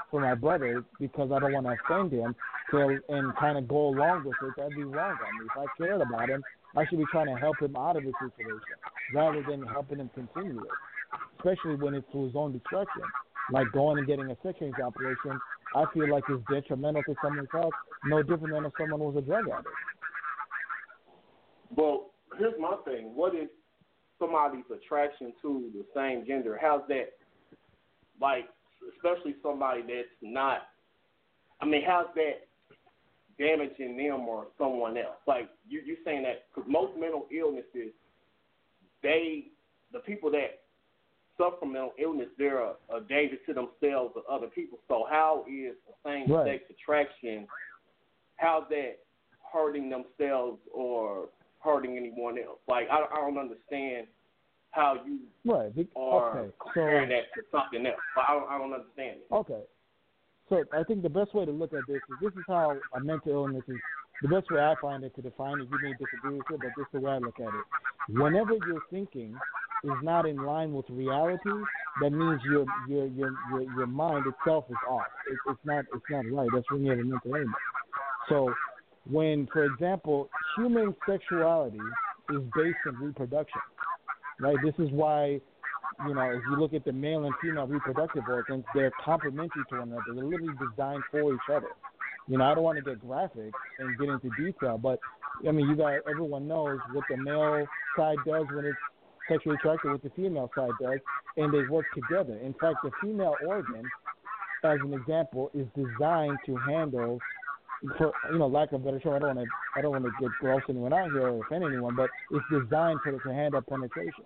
for my brother because I don't want to offend him, to and kind of go along with it, that'd be wrong on me. If I cared about him, I should be trying to help him out of his situation rather than helping him continue it, especially when it's to his own destruction. Like going and getting a sex change operation, I feel like it's detrimental to someone's health, no different than if someone was a drug addict. Well, here's my thing. What is somebody's attraction to the same gender? How's that? Like, especially somebody that's not. I mean, how's that damaging them or someone else? Like, you you saying that because most mental illnesses, they the people that suffer from mental illness, they're a, a danger to themselves or other people. So how is the same Right. sex attraction? How's that hurting themselves or hurting anyone else? Like I, I don't understand how you Right. be- are Okay. So comparing that to something else. But I don't, I don't understand it. Okay. So I think the best way to look at this is this is how a mental illness is. The best way I find it to define it, you may disagree with it, but this is the way I look at it. Whenever your thinking is not in line with reality, that means your your your your, your mind itself is off. It, it's not it's not right. That's when you have a mental illness. So when, for example, human sexuality is based on reproduction, right? This is why you know, if you look at the male and female reproductive organs, they're complementary to one another. They're literally designed for each other. You know, I don't want to get graphic and get into detail, but I mean, you guys, everyone knows what the male side does when it's sexually attracted, what the female side does, and they work together. In fact, the female organ, as an example, is designed to handle, for you know, lack of better term, I don't want to, I don't want to get gross anyone out here or offend anyone, but it's designed for to handle penetration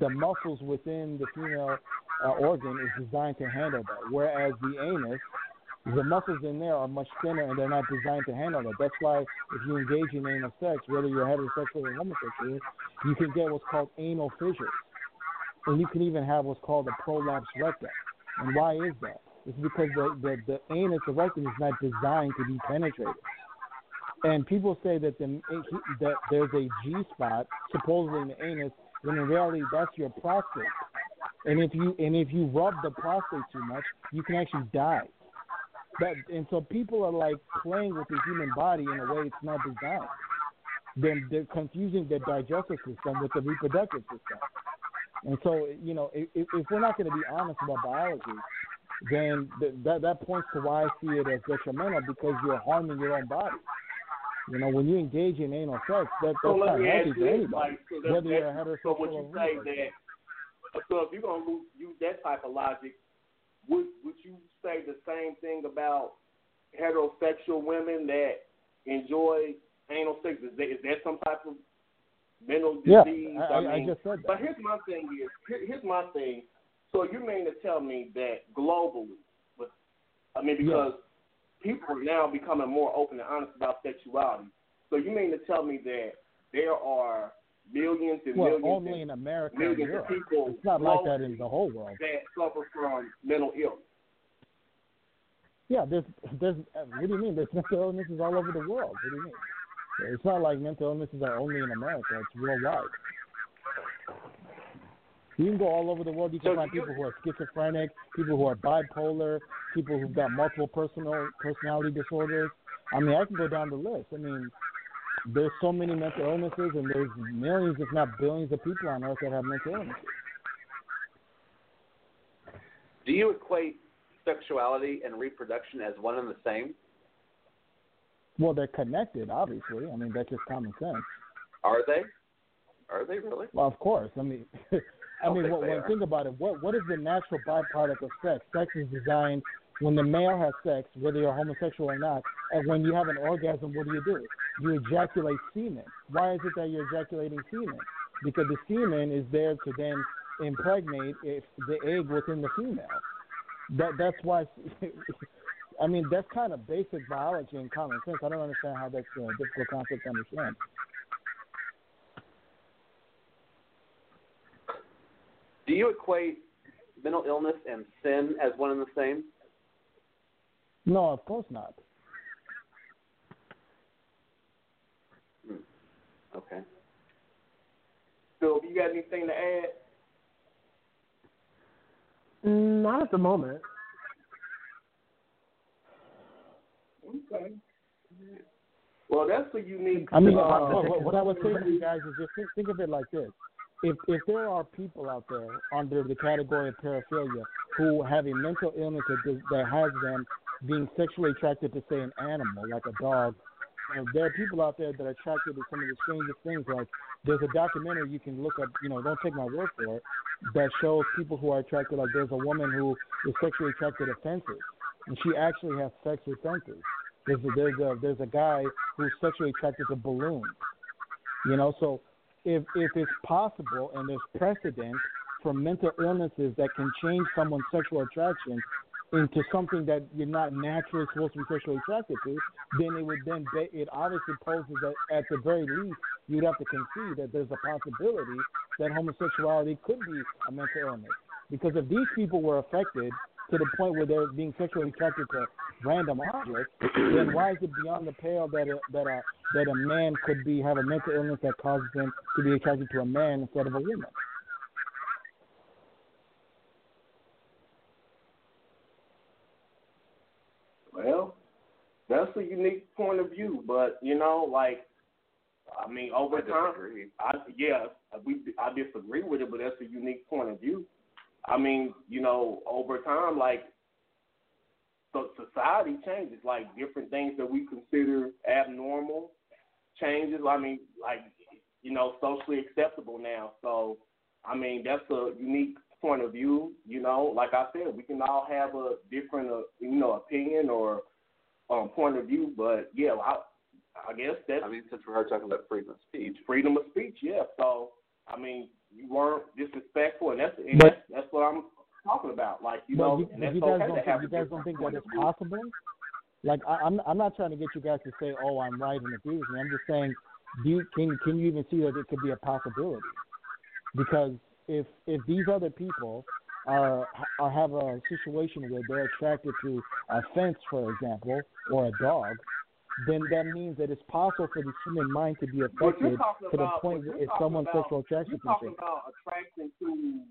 the muscles within the female uh, organ is designed to handle that, whereas the anus, the muscles in there are much thinner and they're not designed to handle that. That's why if you engage in anal sex, whether you're heterosexual or homosexual, you can get what's called anal fissures, and you can even have what's called a prolapse rectum. And why is that? It's because the, the, the anus, the rectum, is not designed to be penetrated. And people say that the that there's a G spot supposedly in the anus when in reality that's your prostate. And if you and if you rub the prostate too much, you can actually die. That and so people are like playing with the human body in a way it's not designed. then they're confusing the digestive system with the reproductive system. And so, you know, if, if we're not going to be honest about biology, then th- that that points to why I see it as detrimental because you're harming your own body. You know, when you engage in anal sex, that, that's So let not healthy you, anybody, like, so that's, whether you're heterosexual so would you or say that? So if you're gonna use, use that type of logic, would would you say the same thing about heterosexual women that enjoy anal sex? Is that, is that some type of mental Yeah, disease? I, I, I mean, just said that. But here's my thing is here, here's my thing. So you mean to tell me that globally, with, I mean because people are now becoming more open and honest about sexuality. So you mean to tell me that there are millions and Well, millions only in America millions of people It's not like that in the whole world. that suffer from mental illness? Yeah, there's there's what do you mean? There's mental illnesses all over the world. What do you mean? It's not like mental illnesses are only in America. It's worldwide. You can go all over the world. You can So find people who are schizophrenic, people who are bipolar, people who've got multiple personal personality disorders. I mean, I can go down the list. I mean, there's so many mental illnesses, and there's millions, if not billions, of people on Earth that have mental illnesses. Do you equate sexuality and reproduction as one and the same? Well, they're connected, obviously. I mean, that's just common sense. Are they? Are they really? Well, of course. I mean, (laughs) I mean, think what, when think about it, what what is the natural byproduct of sex? Sex is designed when the male has sex, whether you're homosexual or not, and when you have an orgasm, what do you do? You ejaculate semen. Why is it that you're ejaculating semen? Because the semen is there to then impregnate if the egg within the female. That that's why. (laughs) I mean, that's kind of basic biology and common sense. I don't understand how that's a difficult concept to understand. Do you equate mental illness and sin as one and the same? No, of course not. Okay. So, have you got anything to add? Not at the moment. Okay. Well, that's a unique. I mean, uh, what, what- what I would say to you guys is just think, think of it like this: if if there are people out there under the category of paraphilia who have a mental illness that that has them being sexually attracted to, say, an animal like a dog, there are people out there that are attracted to some of the strangest things. Like there's a documentary you can look up. You know, don't take my word for it. That shows people who are attracted. Like there's a woman who is sexually attracted to fences, and she actually has sex with fences. There's a, there's a there's a guy who's sexually attracted to balloons. You know, so if if it's possible and there's precedent for mental illnesses that can change someone's sexual attraction into something that you're not naturally supposed to be sexually attracted to, then it would then be, it obviously poses that at the very least you'd have to concede that there's a possibility that homosexuality could be a mental illness. Because if these people were affected to the point where they're being sexually attracted to random objects, then (clears throat) why is it beyond the pale that a, that a that a man could be have a mental illness that causes him to be attracted to a man instead of a woman? Well, that's a unique point of view, but you know, like, I mean, over I time. I yeah, we I disagree with it, but that's a unique point of view. I mean, you know, over time, like, so society changes. Like different things that we consider abnormal changes. I mean, like, you know, socially acceptable now. So, I mean, that's a unique point of view. You know, like I said, we can all have a different, uh, you know, opinion or um, point of view. But yeah, I, I guess that. I mean, since we are talking about freedom of speech, freedom of speech. Yeah. So I mean, you weren't disrespectful, and that's and But- that's, that's what I'm talking about. Like you But know, you, and that's you guys okay don't to have think, you guys don't think that it's possible? Like I, I'm I'm not trying to get you guys to say, oh, I'm right and agree with me. I'm just saying, do you, can can you even see that it could be a possibility? Because if if these other people are, are have a situation where they're attracted to a fence, for example, or a dog, then that means that it's possible for the human mind to be affected to the about, point where if someone's about, sexual attraction You're talking about attraction to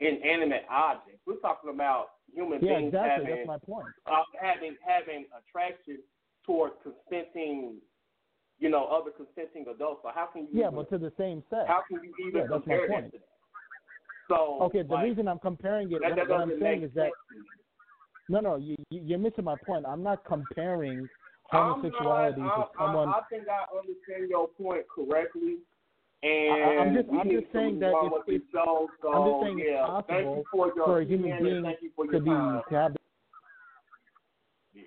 inanimate objects. We're talking about human Yeah, beings exactly. having That's my point. uh, having having attraction towards consenting you know, other consenting adults. So how can you? Yeah, even, but to the same sex. How can you even yeah, that's my compare point. that to that? So Okay, the like, reason I'm comparing it, that, what, that what I'm saying is that no, no, you, you- you're missing my point. I'm not comparing I'm homosexuality not, to someone. I, I think I understand your point correctly. And I- I'm just- I'm just saying that it's, if- with this if- show, so I'm just saying yeah, it's thank you possible for your for a human being you to be time. to have Yeah.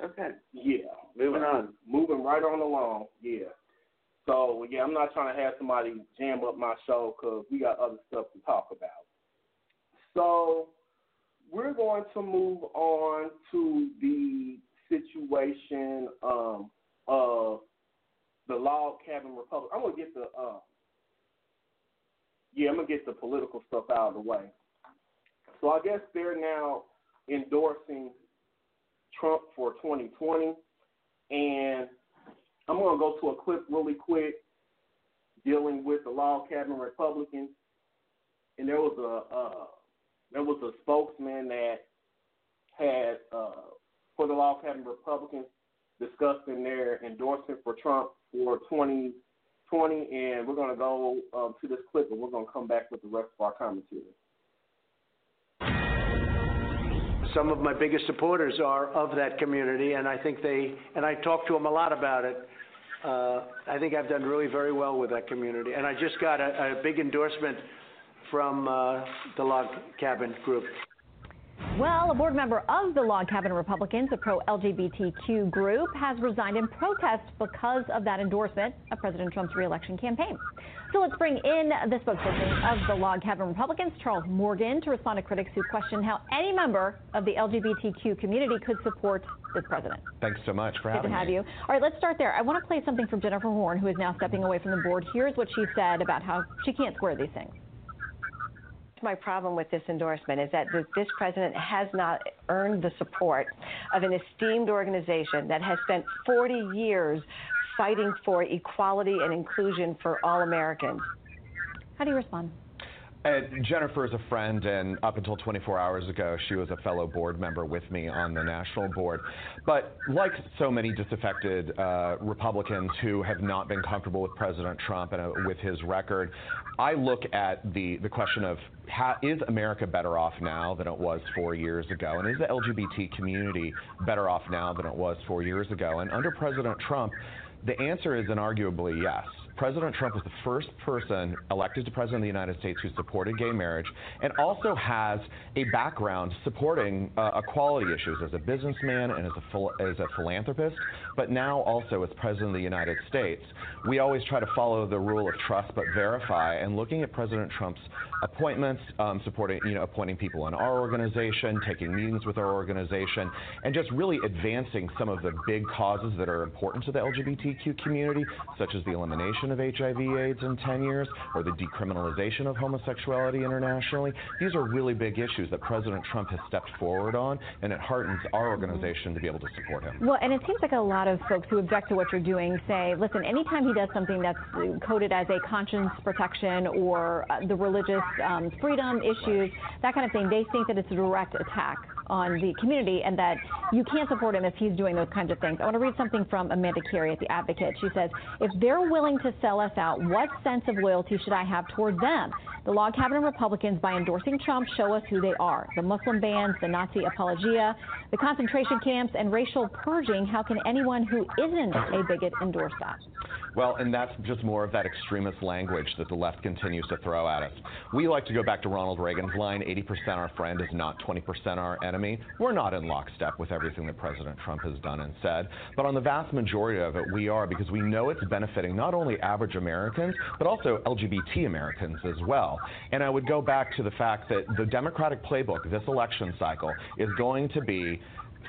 Okay. Yeah. Moving on. Moving right on along. Yeah. So yeah, I'm not trying to have somebody jam up my show because we got other stuff to talk about. So we're going to move on to the situation um, of the log cabin republic. I'm gonna get the uh, yeah, I'm gonna get the political stuff out of the way. So I guess they're now endorsing Trump for 2020, and I'm gonna go to a clip really quick dealing with the log cabin Republicans, and there was a uh, there was a spokesman that had uh, for the log cabin Republicans discussing their endorsement for Trump for 2020, and we're gonna go um, to this clip, and we're gonna come back with the rest of our commentary. some of my biggest supporters are of that community, and I think they, and I talk to them a lot about it. Uh, I think I've done really very well with that community, and I just got a, a big endorsement from uh, the Log Cabin Group. Well, a board member of the Log Cabin Republicans, a pro LGBTQ group, has resigned in protest because of that endorsement of President Trump's reelection campaign. So let's bring in the spokesperson of the Log Cabin Republicans, Charles Moran, to respond to critics who question how any member of the LGBTQ community could support this president. Thanks so much for Good having to have me. you. All right, let's start there. I want to play something from Jennifer Horn, who is now stepping away from the board. Here's what she said about how she can't square these things. My problem with this endorsement is that this president has not earned the support of an esteemed organization that has spent 40 years fighting for equality and inclusion for all Americans. How do you respond? Uh, Jennifer is a friend, and up until 24 hours ago, she was a fellow board member with me on the national board. But like so many disaffected uh, Republicans who have not been comfortable with President Trump and uh, with his record, I look at the, the question of how, is America better off now than it was four years ago? And is the LGBT community better off now than it was four years ago? And under President Trump, the answer is inarguably yes. President Trump was the first person elected to President of the United States who supported gay marriage and also has a background supporting uh, equality issues as a businessman and as a, as a philanthropist, but now also as President of the United States. We always try to follow the rule of trust but verify, and looking at President Trump's appointments, um, supporting, you know, appointing people in our organization, taking meetings with our organization, and just really advancing some of the big causes that are important to the LGBTQ community, such as the elimination of HIV/AIDS in 10 years or the decriminalization of homosexuality internationally. These are really big issues that President Trump has stepped forward on, and it heartens our organization to be able to support him. Well, and it seems like a lot of folks who object to what you're doing say, listen, anytime he does something that's coded as a conscience protection or uh, the religious um, freedom issues, that kind of thing, they think that it's a direct attack on the community and that you can't support him if he's doing those kinds of things. I want to read something from Amanda Carey at The Advocate. She says, if they're willing to sell us out, what sense of loyalty should I have toward them? The log cabin Republicans, by endorsing Trump, show us who they are. The Muslim bans, the Nazi apologia, the concentration camps, and racial purging. How can anyone who isn't a bigot endorse that? Well, and that's just more of that extremist language that the left continues to throw at us. We like to go back to Ronald Reagan's line 80% our friend is not 20% our enemy. We're not in lockstep with everything that President Trump has done and said, but on the vast majority of it, we are because we know it's benefiting not only average Americans, but also LGBT Americans as well. And I would go back to the fact that the Democratic playbook this election cycle is going to be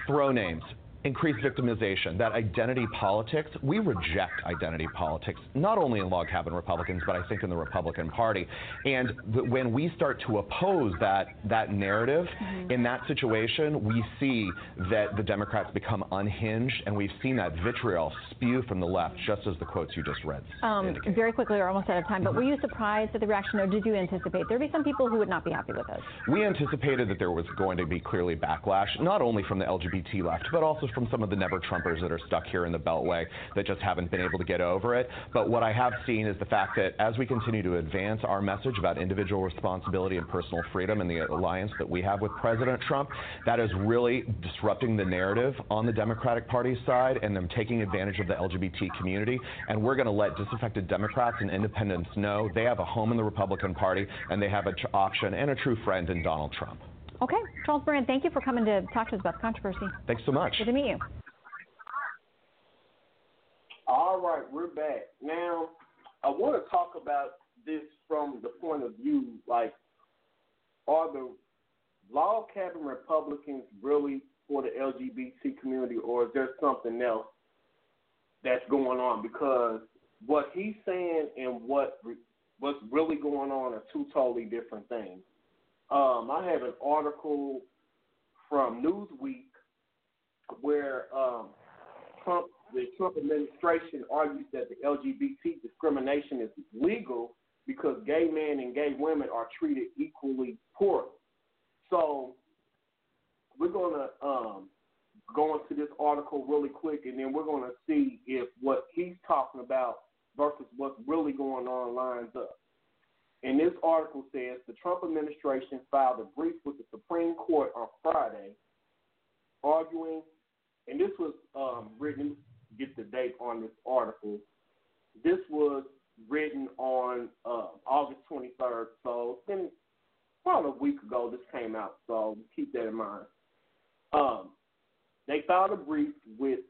throw names, increased victimization, that identity politics. We reject identity politics, not only in log cabin Republicans, but I think in the Republican Party. And th- when we start to oppose that that narrative in that situation, we see that the Democrats become unhinged, and we've seen that vitriol spew from the left, just as the quotes you just read. Um, very quickly, we're almost out of time, but were you surprised at the reaction, or did you anticipate there'd be some people who would not be happy with us? We anticipated that there was going to be clearly backlash, not only from the LGBT left, but also from some of the never Trumpers that are stuck here in the Beltway that just haven't been able to get over it. But what I have seen is the fact that as we continue to advance our message about individual responsibility and personal freedom and the alliance that we have with President Trump, that is really disrupting the narrative on the Democratic Party side and them taking advantage of the LGBT community. And we're going to let disaffected Democrats and independents know they have a home in the Republican Party and they have an option and a true friend in Donald Trump. Okay, Charles Moran, thank you for coming to talk to us about the controversy. Thanks so much. Good to meet you. All right, we're back. Now, I want to talk about this from the point of view like, are the log cabin Republicans really for the LGBT community, or is there something else that's going on? Because what he's saying and what what's really going on are two totally different things. Um, I have an article from Newsweek where um, Trump, the Trump administration argues that the LGBT discrimination is legal because gay men and gay women are treated equally poorly. So we're going to um, go into this article really quick, and then we're going to see if what he's talking about versus what's really going on lines up. And this article says the Trump administration filed a brief with the Supreme Court on Friday, arguing, and this was um, written, get the date on this article. This was written on uh, August 23rd, so it's about a week ago this came out, so keep that in mind. Um, they filed a brief with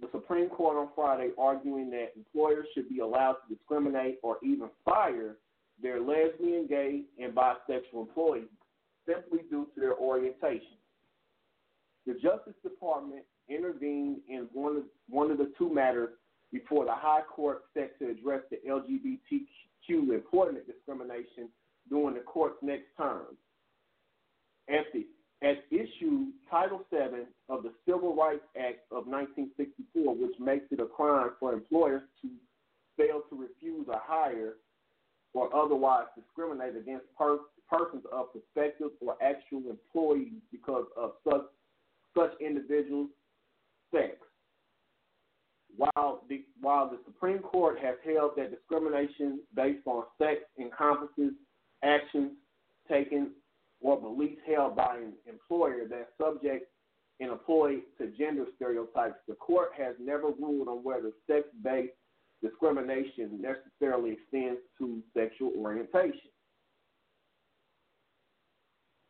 the Supreme Court on Friday arguing that employers should be allowed to discriminate or even fire their lesbian, gay, and bisexual employees simply due to their orientation. The Justice Department intervened in one of, one of the two matters before the High Court set to address the LGBTQ employment discrimination during the court's next term. At, the, at issue Title VII of the Civil Rights Act of 1964, which makes it a crime for employers to fail to refuse a hire or otherwise discriminate against per- persons of prospective or actual employees because of such such individuals' sex. While the while the Supreme Court has held that discrimination based on sex encompasses actions taken or beliefs held by an employer that subject an employee to gender stereotypes, the court has never ruled on whether sex-based discrimination necessarily extends to sexual orientation.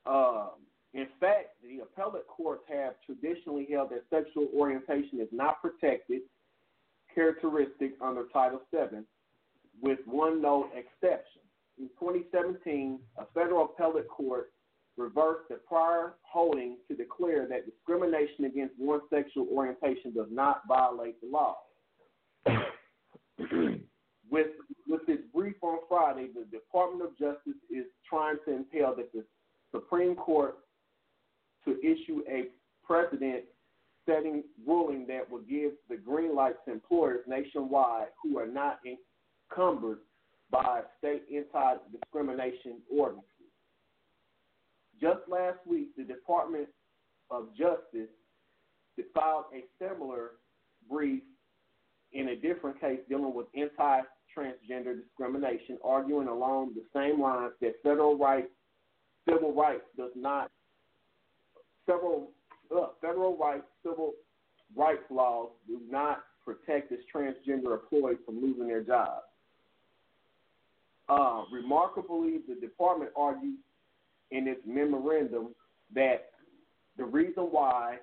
Um, in fact, the appellate courts have traditionally held that sexual orientation is not protected characteristic under Title VII, with one note exception. In 2017, a federal appellate court reversed the prior holding to declare that discrimination against one's sexual orientation does not violate the law. (clears throat) with with this brief on Friday, the Department of Justice is trying to impel that the Supreme Court to issue a precedent setting ruling that will give the green light to employers nationwide who are not encumbered by state anti discrimination ordinances. Just last week, the Department of Justice filed a similar brief in a different case dealing with anti transgender discrimination, arguing along the same lines that federal rights, civil rights does not, several uh, federal rights, civil rights laws do not protect its transgender employees from losing their jobs. Uh, remarkably, the department argues in its memorandum that the reason why,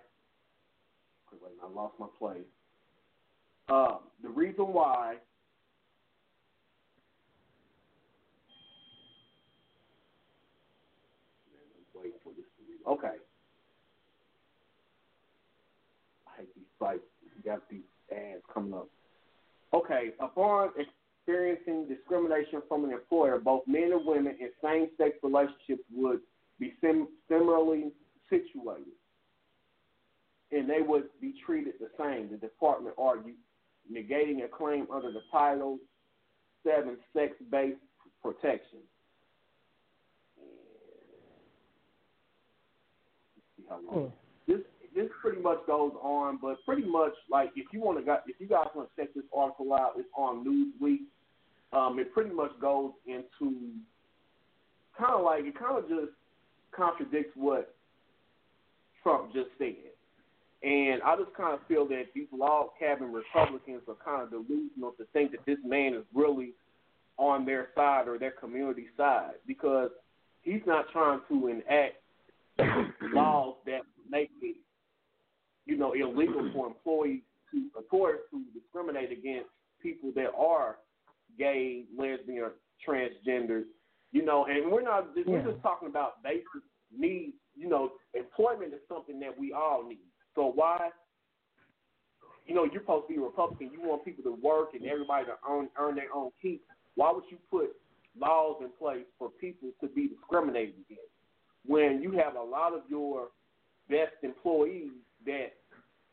wait, I lost my place. Uh, the reason why Okay. I hate these sites. You got these ads coming up. Okay, upon experiencing discrimination from an employer, both men and women in same-sex relationships would be sim- similarly situated, and they would be treated the same. The department argued negating a claim under the Title Seven sex-based protection. See. This this pretty much goes on, but pretty much like if you want to if you guys want to check this article out, it's on Newsweek. Um, it pretty much goes into kind of like it kind of just contradicts what Trump just said. And I just kind of feel that these log cabin Republicans are kind of delusional to think that this man is really on their side or their community side because he's not trying to enact (coughs) laws that make it, you know, illegal for employees to employers to discriminate against people that are gay, lesbian, transgender, you know, and we're not we're just talking about basic needs. You know, employment is something that we all need. So why, you know, you're supposed to be a Republican. You want people to work and everybody to earn earn their own keep. Why would you put laws in place for people to be discriminated against when you have a lot of your best employees that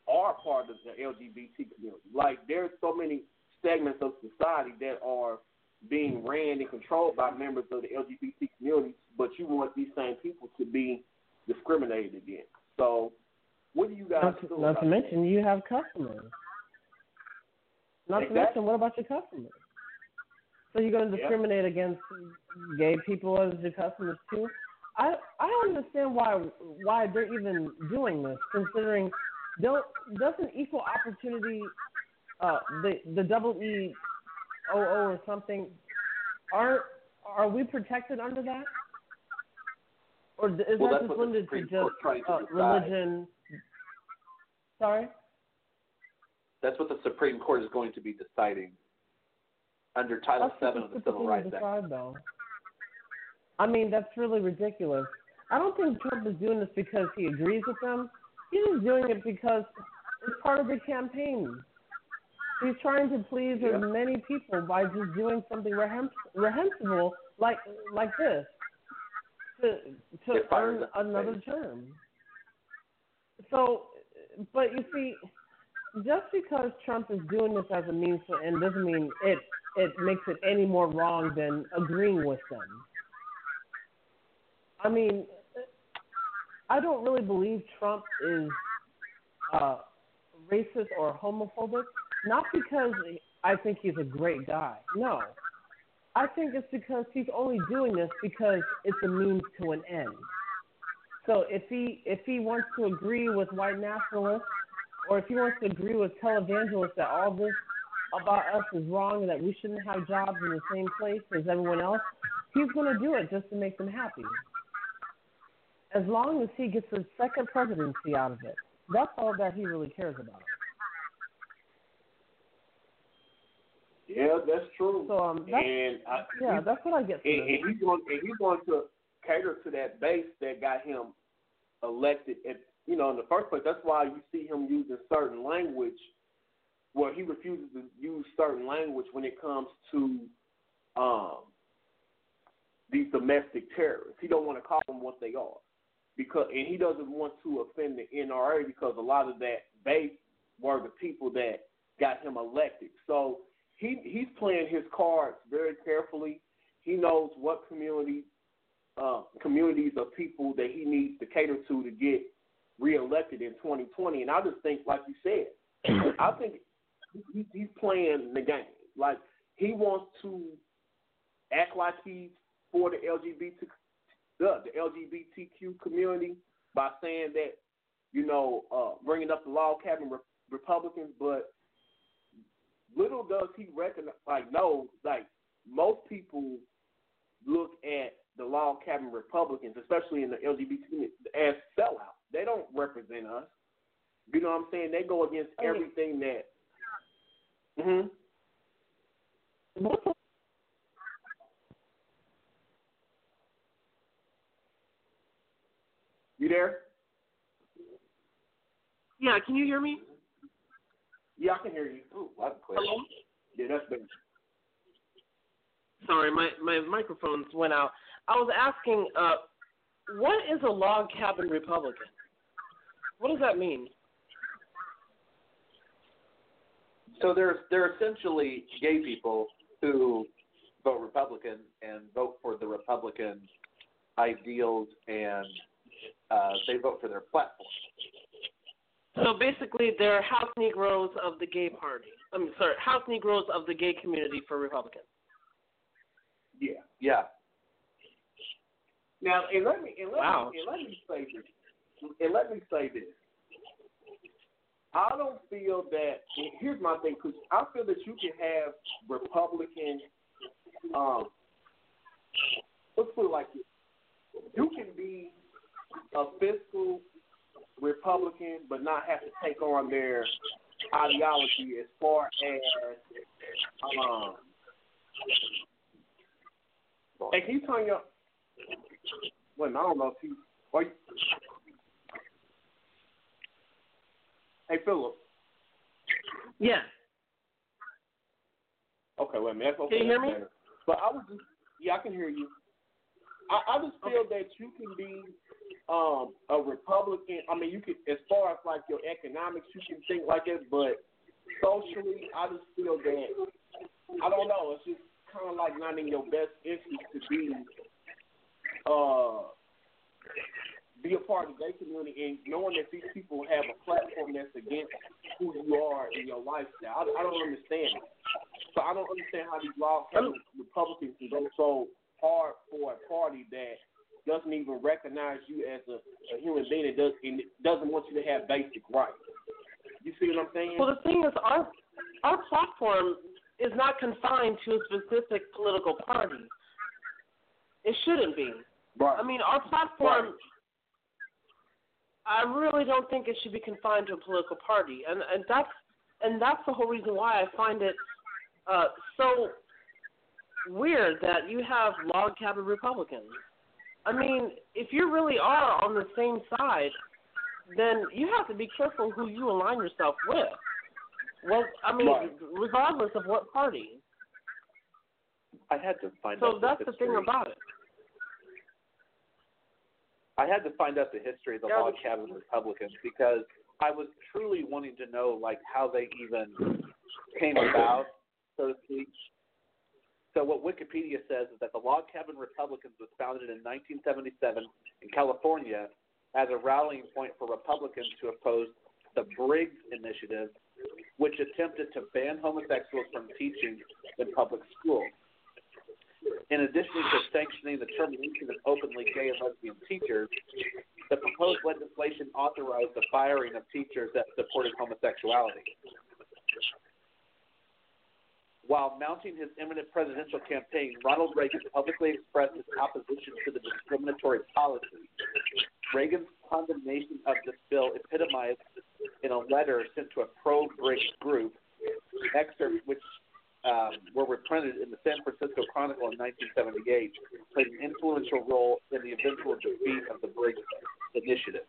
are part of the LGBT community? Like there's so many segments of society that are being ran and controlled by members of the LGBT community, but you want these same people to be discriminated against. So, what do you guys Not, to, not to mention, you have customers. Not to mention, what about your customers? So you're going to discriminate against gay people as your customers too? I I don't understand why why they're even doing this, considering don't doesn't equal opportunity uh the the double E O O or something are are we protected under that? Or is Well, that just limited to just uh, religion? Sorry. That's what the Supreme Court is going to be deciding under Title That's VII of the Civil Rights Act. decide, though. I mean, that's really ridiculous. I don't think Trump is doing this because he agrees with them. He's just doing it because it's part of the campaign. He's trying to please as many people by just doing something reprehensible like like this to to earn another term. So, but you see, just because Trump is doing this as a means to an end doesn't mean it it makes it any more wrong than agreeing with them. I mean, I don't really believe Trump is uh, racist or homophobic. Not because I think he's a great guy. No, I think it's because he's only doing this because it's a means to an end. So if he if he wants to agree with white nationalists, or if he wants to agree with televangelists that all this about us is wrong and that we shouldn't have jobs in the same place as everyone else, he's going to do it just to make them happy. As long as he gets a second presidency out of it, that's all that he really cares about. Yeah, that's true. So um, that's, and I, yeah, that's what I get from and, and he's going and he's going to cater to that base that got him elected. At, you know, in the first place, that's why you see him using certain language where he refuses to use certain language when it comes to um, these domestic terrorists. He don't want to call them what they are because, and he doesn't want to offend the NRA because a lot of that base were the people that got him elected. So he he's playing his cards very carefully. He knows what community uh, communities of people that he needs to cater to to get reelected in 2020. And I just think, like you said, (clears throat) I think he, he's playing the game. Like he wants to act like he's for the LGBT the, the LGBTQ community by saying that you know uh, bringing up the log cabin re- Republicans, but little does he recognize, like, no, like, most people look at the log cabin Republicans, especially in the LGBT community, as sellouts. They don't represent us. You know what I'm saying? They go against everything that. hmm You there? Yeah, can you hear me? Yeah, I can hear you. Ooh, loud and clear. Hello? Yeah, that's better. Sorry, my my microphones went out. I was asking, uh, what is a log cabin Republican? What does that mean? So they're they're essentially gay people who vote Republican and vote for the Republican ideals and uh, they vote for their platform. So basically, they're house Negroes of the gay party. I'm sorry, house Negroes of the gay community for Republicans. Yeah. Yeah. Now, and let me and let Wow. me and let me say this. And let me say this. I don't feel that. Here's my thing, because I feel that you can have Republican. Um, let's put it like this: you can be a fiscal Republican, but not have to take on their ideology as far as um. Hey, can you turn your Minute, I don't know if you. Are you hey, Philip. Yeah. Okay, wait a minute. That's okay. Can you hear me? But I was just, yeah, I can hear you. I, I just feel that you can be um a Republican. I mean, you can, as far as like your economics, you can think like it, but socially, I just feel that I don't know. It's just kind of like not in your best interest to be uh be a part of their community and knowing that these people have a platform that's against who you are in your lifestyle. I, I don't understand. So I don't understand how these law Republicans can go so hard for a party that doesn't even recognize you as a, a human being and, does, and doesn't want you to have basic rights. You see what I'm saying? Well, the thing is, our our platform is not confined to a specific political party. It shouldn't be. Right. I mean, our platform. I really don't think it should be confined to a political party, and and that's and that's the whole reason why I find it uh, so weird that you have log cabin Republicans. I mean, if you really are on the same side, then you have to be careful who you align yourself with. What I mean, Right. regardless of what party. I had to find So out. So that's the history. thing about it. I had to find out the history of the Yeah, log cabin Republicans because I was truly wanting to know like how they even came about, so to speak. So what Wikipedia says is that the Log Cabin Republicans was founded in 1977 in California as a rallying point for Republicans to oppose the Briggs Initiative, which attempted to ban homosexuals from teaching in public schools. In addition to sanctioning the termination of openly gay and lesbian teachers, the proposed legislation authorized the firing of teachers that supported homosexuality. While mounting his imminent presidential campaign, Ronald Reagan publicly expressed his opposition to the discriminatory policy. Reagan's condemnation of this bill epitomized in a letter sent to a pro-Briggs group, excerpt which um, were reprinted in the San Francisco Chronicle in 1978, played an influential role in the eventual defeat of the Briggs Initiative.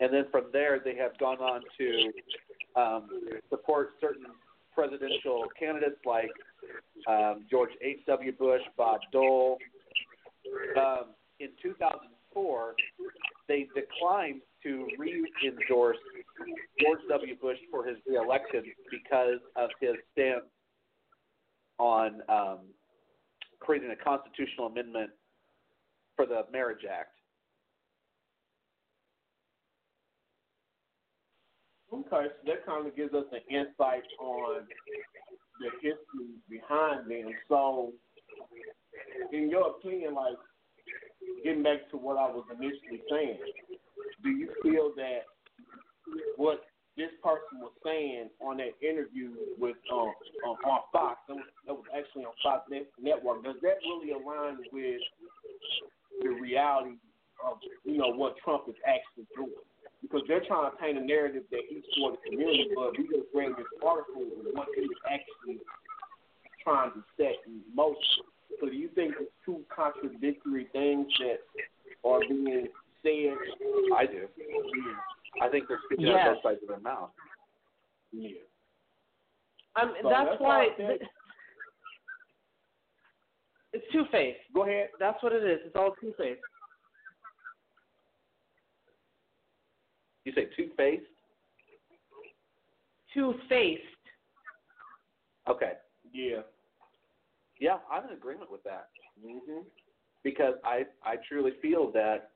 And then from there, they have gone on to um, support certain presidential candidates like um, George H.W. Bush, Bob Dole. Um, in 2004, they declined to re-endorse George W. Bush for his reelection because of his stance on um, creating a constitutional amendment for the Marriage Act. Okay, so that kind of gives us an insight on the history behind them. So, in your opinion, like getting back to what I was initially saying, do you feel that what this person was saying on that interview with um, um on Fox, that was, actually on Fox Network, does that really align with the reality of you know what Trump is actually doing? because they're trying to paint a narrative that he's for the community, but we just read this article of what he was actually trying to set in motion. So do you think it's two contradictory things that are being said? I do. I think they're speaking Yes. out both sides of their mouth. Yeah. Um, So that's, that's why why it's two faced. Go ahead. That's what it is. It's all two faced. You say two faced? Two faced. Okay. Yeah. Yeah, I'm in agreement with that hmm because I I truly feel that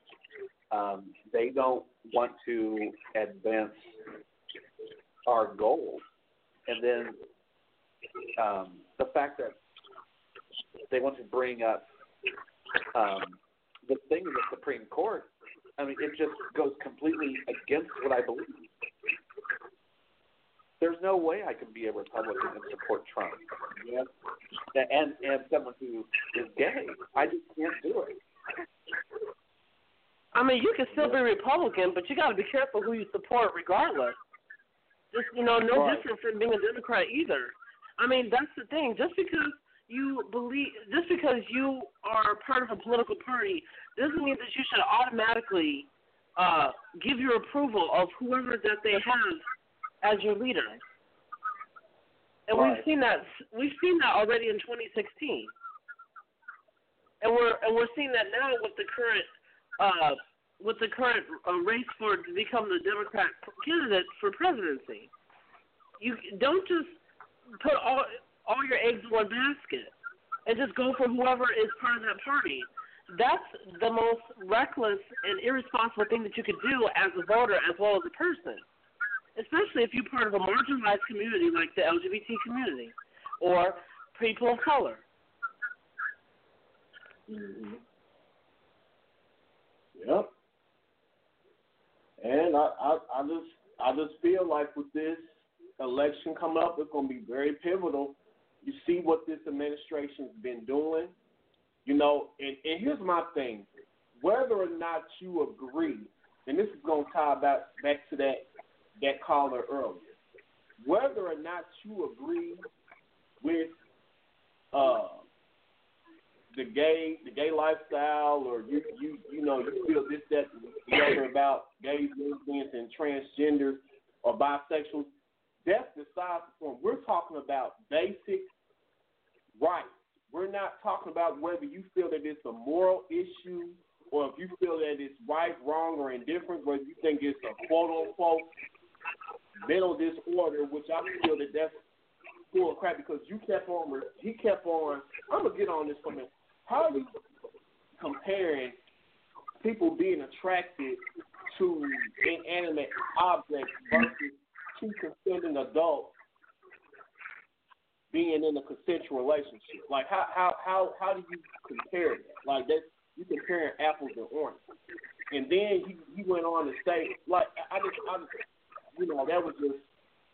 Um, they don't want to advance our goals, and then um, the fact that they want to bring up um, the thing of the Supreme Court. I mean, it just goes completely against what I believe. There's no way I can be a Republican and support Trump. Yeah. And and someone who is gay. I just can't do it. I mean, you can still be Republican, but you got to be careful who you support, regardless. Just you know, no Right. different from being a Democrat either. I mean, that's the thing. Just because you believe, just because you are part of a political party, doesn't mean that you should automatically uh, give your approval of whoever that they have as your leader. And Right. we've seen that. We've seen that already in 2016. And we're and we're seeing that now with the current uh, with the current uh, race for to become the Democrat candidate for presidency. You don't just put all all your eggs in one basket and just go for whoever is part of that party. That's the most reckless and irresponsible thing that you could do as a voter as well as a person. Especially if you're part of a marginalized community like the LGBT community or people of color. Mm-hmm. Yep. And I, I, I just, I just feel like with this election coming up, it's going to be very pivotal. You see what this administration's been doing, you know. And, and here's my thing: whether or not you agree, and this is going to tie back back to that that caller earlier, whether or not you agree with uh, the gay the gay lifestyle or you you you know you feel this that and about gays lesbians and transgenders or bisexuals that's besides the point. We're talking about basic rights. We're not talking about whether you feel that it's a moral issue or if you feel that it's right wrong or indifferent whether you think it's a quote unquote mental disorder which I feel that that's full of crap because you kept on he kept on I'm gonna get on this for a minute. How are you comparing people being attracted to inanimate objects versus two consenting adults being in a consensual relationship? Like how how how how do you compare that? Like that you comparing apples and oranges. And then he he went on to say like I just I just, you know that was just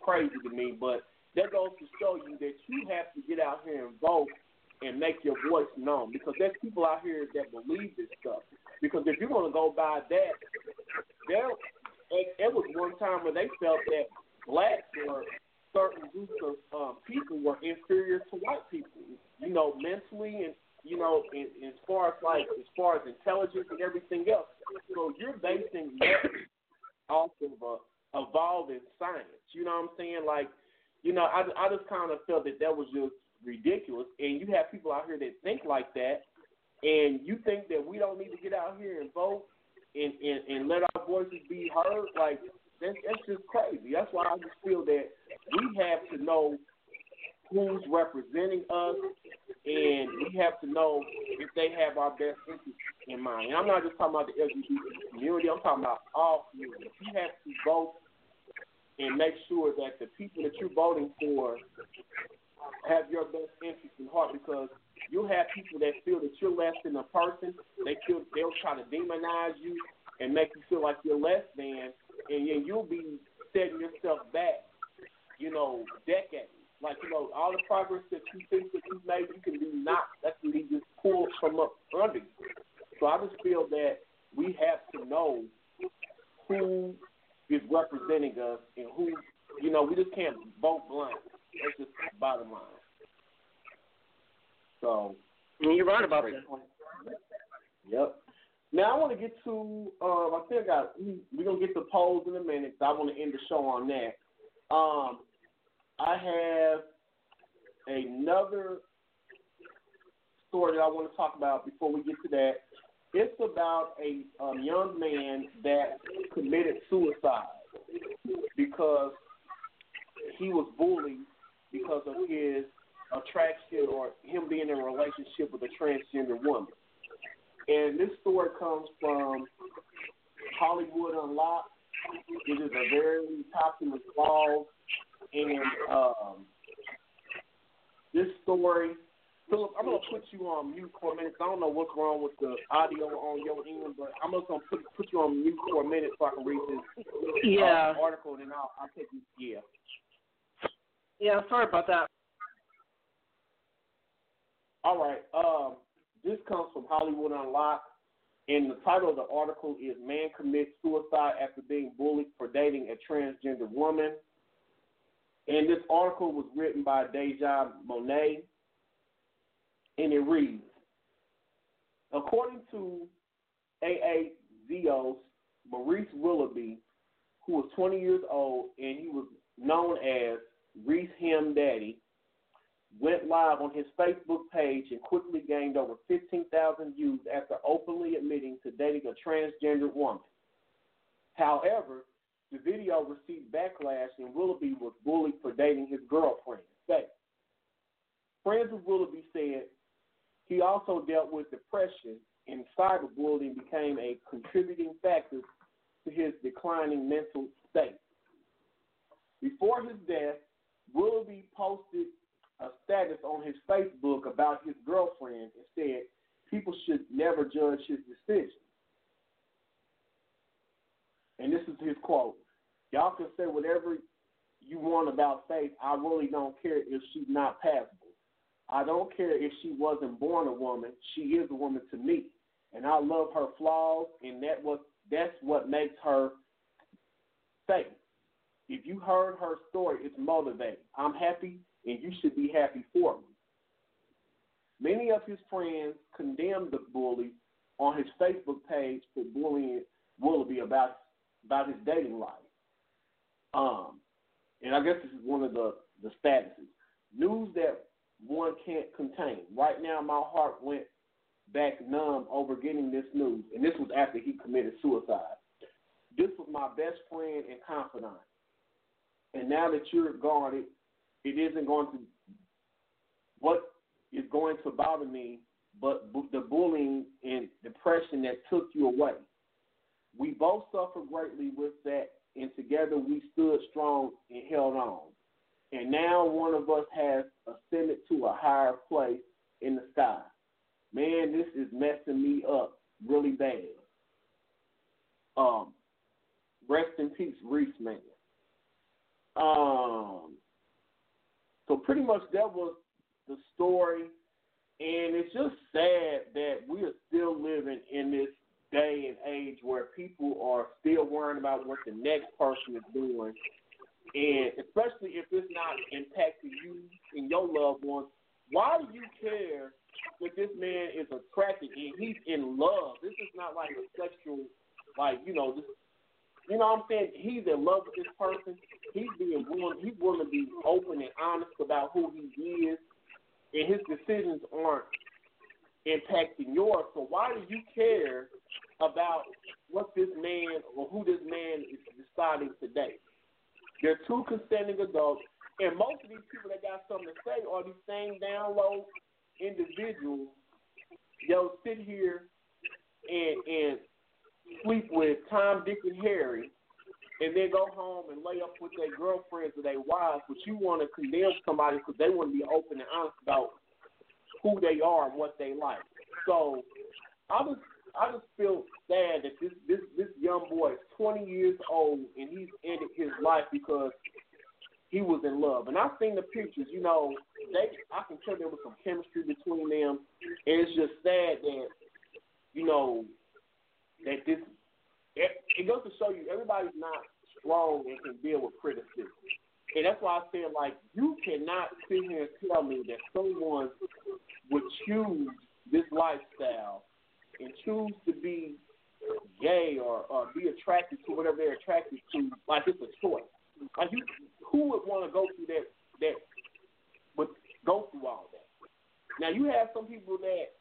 crazy to me, but that goes to show you that you have to get out here and vote and make your voice known because there's people out here that believe this stuff. Because if you're going to go by that, there it, was one time where they felt that blacks or certain groups of um, people were inferior to white people. You know, mentally and you know, in, in as far as like as far as intelligence and everything else. So you're basing that off of a evolving science. You know what I'm saying? Like you know, I, I just kind of felt that that was just ridiculous. And you have people out here that think like that, and you think that we don't need to get out here and vote and, and, and let our voices be heard. Like that's that's just crazy. That's why I just feel that we have to know who's representing us, and we have to know if they have our best interests in mind. And I'm not just talking about the LGBT community. I'm talking about all communities. You have to vote and make sure that the people that you're voting for have your best interest in heart because you'll have people that feel that you're less than a person. They feel they'll try to demonize you and make you feel like you're less than, and then you'll be setting yourself back, you know, decades. Like you know, all the progress that you think that you've made, you can be knocked. That can be just pulled from up under you. So I just feel that we have to know who is representing us and who, you know, we just can't vote blind. That's just the bottom line. So. You're right about that. Yep. Now I want to get to. Um, I think I got. we- We're gonna get to Pose in a minute. 'cause I want to end the show on that. Um, I have another story that I want to talk about before we get to that. It's about a um, young man that committed suicide because he was bullied because of his attraction or him being in a relationship with a transgender woman. And this story comes from Hollywood Unlocked. It is a very popular blog, and um, this story, Philip, I'm gonna put you on mute for a minute. I don't know what's wrong with the audio on your end, but I'm just gonna put put you on mute for a minute so I can read this Yeah. uh, article, and then I'll, I'll take you. Yeah. Yeah, sorry about that. All right. Um, this comes from Hollywood Unlocked, and the title of the article is "Man Commits Suicide After Being Bullied for Dating a Transgender Woman." And this article was written by Deja Monet, and it reads: According to AAZO's Maurice Willoughby, who was 20 years old and he was known as Reese Him Daddy, went live on his Facebook page and quickly gained over 15,000 views after openly admitting to dating a transgender woman. However, the video received backlash and Willoughby was bullied for dating his girlfriend, Faith. Friends of Willoughby said he also dealt with depression and cyberbullying became a contributing factor to his declining mental state. Before his death, Willoughby posted a status on his Facebook about his girlfriend and said people should never judge his decisions. And this is his quote. Y'all can say whatever you want about Faith. I really don't care if she's not passable. I don't care if she wasn't born a woman. She is a woman to me. And I love her flaws and that was that's what makes her safe. If you heard her story, it's motivating. I'm happy and you should be happy for me. Many of his friends condemned the bully on his Facebook page for bullying Willoughby about about his dating life. Um, and I guess this is one of the the statuses. News that one can't contain. Right now, my heart went back numb over getting this news, and this was after he committed suicide. This was my best friend and confidant, and now that you're gone, it it isn't going to what is going to bother me, but bu- the bullying and depression that took you away. We both suffered greatly with that, and together we stood strong and held on. And now one of us has ascended to a higher place in the sky. Man, this is messing me up really bad. Um, rest in peace, Reese man. Um, so pretty much that was the story, and it's just sad that we are still living in this day and age where people are still worrying about what the next person is doing, and especially if it's not impacting you and your loved ones. Why do you care that this man is attracted and he's in love? This is not like a sexual, like you know, this you know what I'm saying? He's in love with this person. He's being willing he's willing to be open and honest about who he is and his decisions aren't impacting yours. So why do you care about what this man or who this man is deciding to date? They're two consenting adults, and most of these people that got something to say are these same down low individuals. They'll sit here and and sleep with Tom, Dick, and Harry, and then go home and lay up with their girlfriends or their wives, but you want to condemn somebody because they want to be open and honest about who they are and what they like. So I just I just feel sad that this this this young boy is 20 years old and he's ended his life because he was in love. And I've seen the pictures. You know, they I can tell there was some chemistry between them, and it's just sad that you know that this it, it goes to show you everybody's not strong and can deal with criticism. And that's why I said, like, you cannot sit here and tell me that someone would choose this lifestyle and choose to be gay or, or be attracted to whatever they're attracted to, like it's a choice. Like, you, who would want to go through that, that, would go through all that? Now, you have some people that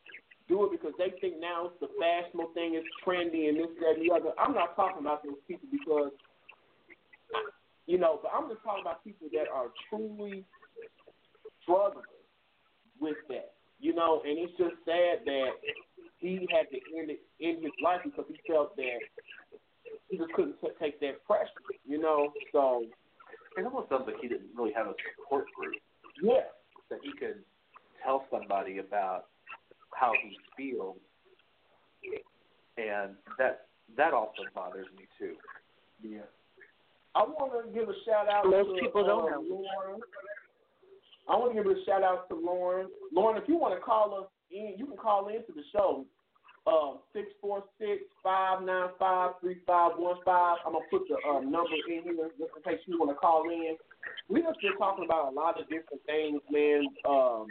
do it because they think now it's the fashionable thing, it's trendy, and this, that, and the other. I'm not talking about those people because, you know, but I'm just talking about people that are truly struggling with that, you know, and it's just sad that he had to end it in his life because he felt that he just couldn't t- take that pressure, you know. So it almost sounds like he didn't really have a support group. Yeah. That he could tell somebody about how he feels, and that that also bothers me too. Yeah. I want to give a shout out Most to people uh, don't have Lauren. I want to give a shout out to Lauren. Lauren, if you want to call us in, you can call into the show. Uh, six four six five nine five three five one five. I'm gonna put the uh, number in here just in case you want to call in. We just been talking about a lot of different things, man. Um,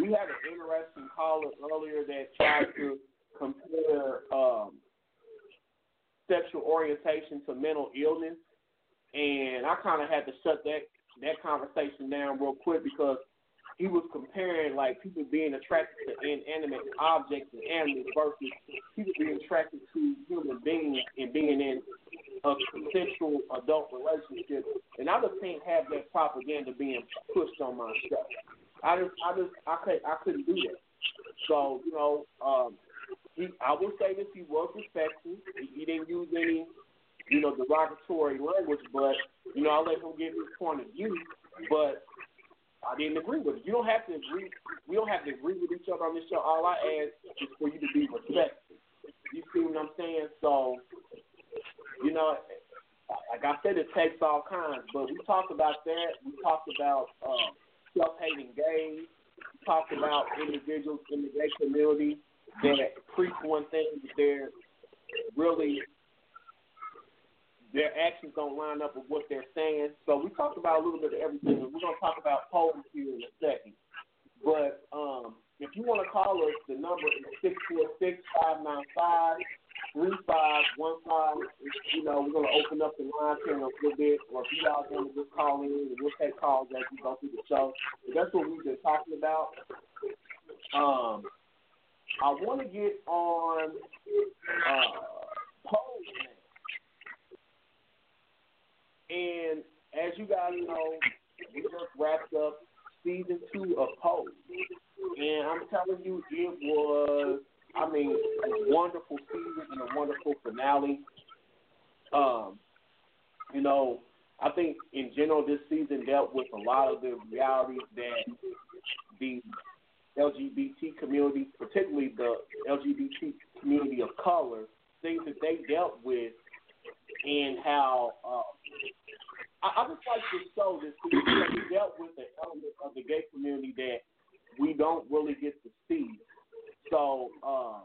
we had an interesting caller earlier that tried to compare um, sexual orientation to mental illness, and I kind of had to shut that that conversation down real quick because he was comparing like people being attracted to inanimate objects and animals versus people being attracted to human beings and being in a consensual adult relationship. And I just can't have that propaganda being pushed on my show. I just, I just, I couldn't, I couldn't do that. So you know, um, he, I will say this: he was respectful. He, he didn't use any, you know, derogatory language, but you know, I let him give his point of view. But I didn't agree with it. You don't have to agree. We don't have to agree with each other on this show. All I ask is for you to be respectful. You see what I'm saying? So, you know, like I said, it takes all kinds. But we talked about that. We talked about um, self-hating gays. We talked about individuals in the gay community that preach one thing, but they're really their actions don't line up with what they're saying. So we talked about a little bit of everything. We're to talk about Pose here in a second. But um, if you want to call us, the number is six four six five nine five three five one five. You know, we're to open up the line here in a little bit. Or if you guys want to just call in, we'll take calls as we go through the show. But that's what we've been talking about. Um, I want to get on uh, Pose now. And as you guys know, we just wrapped up season two of Pose. And I'm telling you, it was, I mean, a wonderful season and a wonderful finale. Um, you know, I think in general this season dealt with a lot of the realities that the LGBT community, particularly the LGBT community of color, things that they dealt with and how um, I, I just like to show this because we dealt with the element of the gay community that we don't really get to see. So um,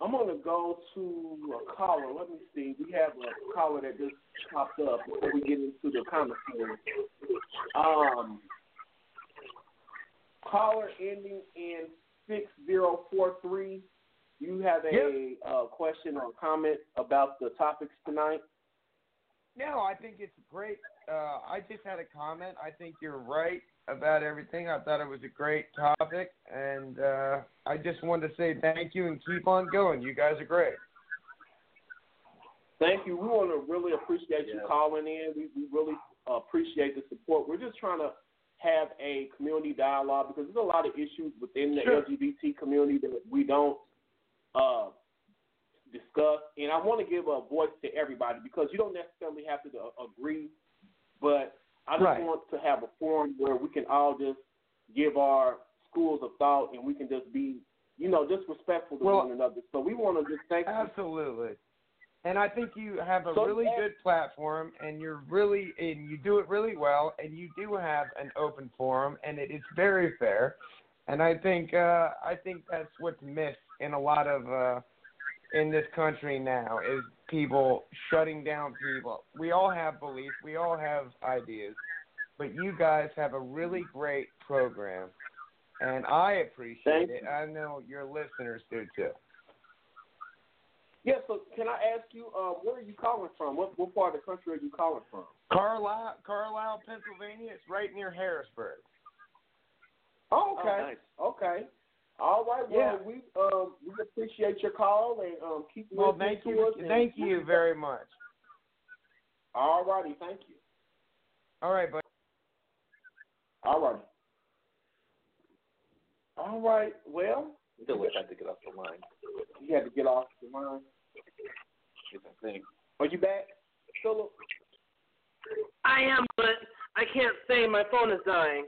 I'm going to go to a caller. Let me see. We have a caller that just popped up before we get into the commentary. Um, caller ending in 6043. You have a Yep. uh, question or comment about the topics tonight? No, I think it's great. Uh, I just had a comment. I think you're right about everything. I thought it was a great topic, and uh, I just wanted to say thank you and keep on going. You guys are great. Thank you. We want to really appreciate you calling in. We, we really uh, appreciate the support. We're just trying to have a community dialogue because there's a lot of issues within the Sure. LGBT community that we don't uh, discuss. And I want to give a voice to everybody because you don't necessarily have to agree, but I just Right. want to have a forum where we can all just give our schools of thought and we can just be, you know, just respectful to Well, one another. So we want to just thank you. Absolutely. And I think you have a So, really good platform, and you're really and you do it really well, and you do have an open forum, and it is very fair. And I think uh, I think that's what's missed in a lot of uh, in this country now is people shutting down people. We all have beliefs, we all have ideas, but you guys have a really great program, and I appreciate Thank it. I know your listeners do too. Yeah, so can I ask you, uh, where are you calling from? What, what part of the country are you calling from? Carlisle, Carlisle, Pennsylvania. It's right near Harrisburg. Oh, okay. Oh, nice. Okay. All right. Well, Yeah. we um we appreciate your call and um keep Well, listening thank to you, us. and- thank you very much. All righty. Thank you. All right, but All righty. All right. Well, Philip had to get off the line. you had to get off the line. Yes, I think. Are you back, Philip? I am, but I can't say my phone is dying.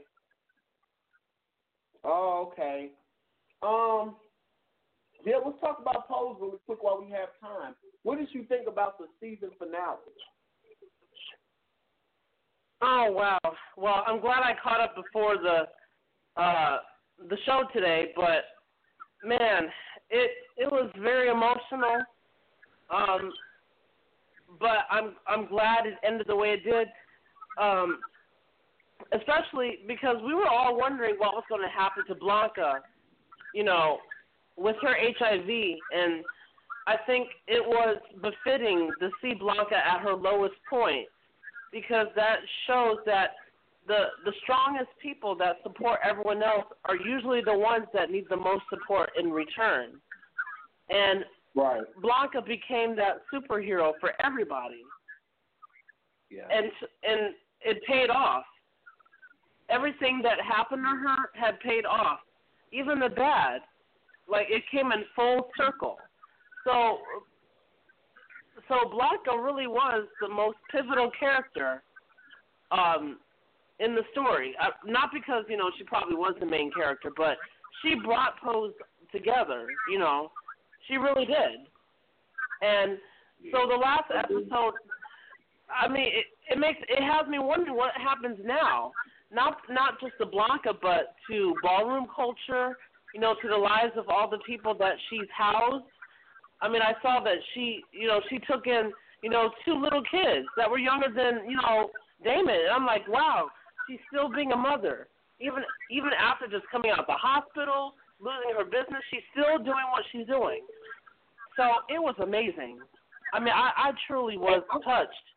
Oh, okay. Um, yeah, let's talk about Pose really quick while we have time. What did you think about the season finale? Oh wow. Well, I'm glad I caught up before the uh the show today, but man, it it was very emotional. Um but I'm I'm glad it ended the way it did. Um especially because we were all wondering what was going to happen to Blanca, you know, with her HIV and I think it was befitting to see Blanca at her lowest point because that shows that the the strongest people that support everyone else are usually the ones that need the most support in return. And right. Blanca became that superhero for everybody. Yeah. And and it paid off. Everything that happened to her had paid off. Even the bad. Like it came in full circle. So so Blanca really was the most pivotal character um, in the story. Uh, not because you know she probably was the main character, but she brought Pose together. You know, she really did. And so the last episode, I mean, it, it makes it has me wondering what happens now. Not not just to Blanca, but to ballroom culture. You know, to the lives of all the people that she's housed I mean, I saw that she, you know, she took in, you know, two little kids that were younger than, you know, Damon. And I'm like, wow, she's still being a mother. Even even after just coming out of the hospital, losing her business, she's still doing what she's doing. So it was amazing. I mean, I, I truly was touched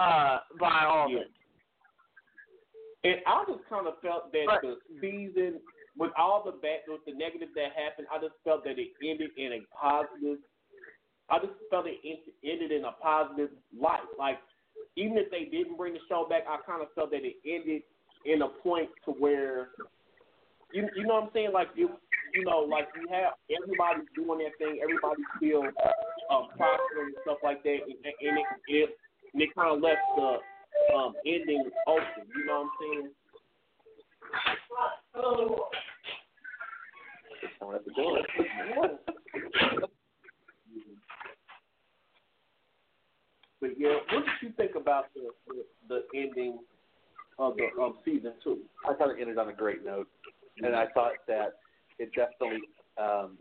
uh, by all of it. And I just kind of felt that But- the season, with all the bad, with the negative that happened, I just felt that it ended in a positive. I just felt it ended in a positive light. Like even if they didn't bring the show back, I kind of felt that it ended in a point to where you you know what I'm saying? Like you you know like you have everybody doing their thing, everybody still um, prospering and stuff like that, and, and it, it and it kind of left the um, ending open. You know what I'm saying? But yeah, what did you think about the the, the ending of the of season two? I thought it ended on a great note, and I thought that it definitely um,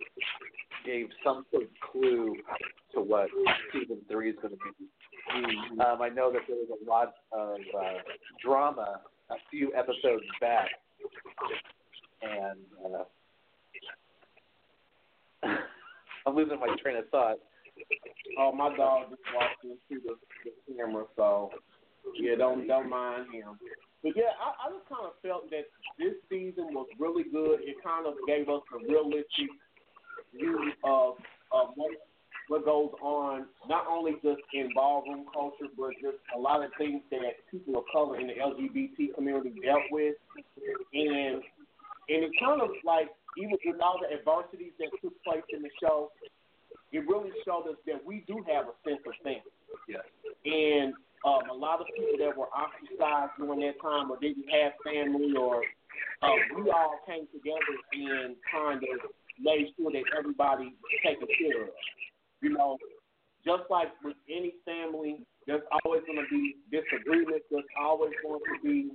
gave some sort of clue to what season three is going to be. Um, I know that there was a lot of uh, drama a few episodes back, and uh, (laughs) I'm losing my train of thought. Oh, my dog just walked into the, the camera, so yeah, don't don't mind him. But yeah, I, I just kind of felt that this season was really good. It kind of gave us a realistic view of of what what goes on, not only just in ballroom culture, but just a lot of things that people of color in the LGBT community dealt with, and and it kind of like even with all the adversities that took place in the show, it really showed us that we do have a sense of family. Yes. And um, a lot of people that were ostracized during that time or didn't have family or uh, we all came together and kind of made sure that everybody was taken care of. You know, just like with any family, there's always going to be disagreements. There's always going to be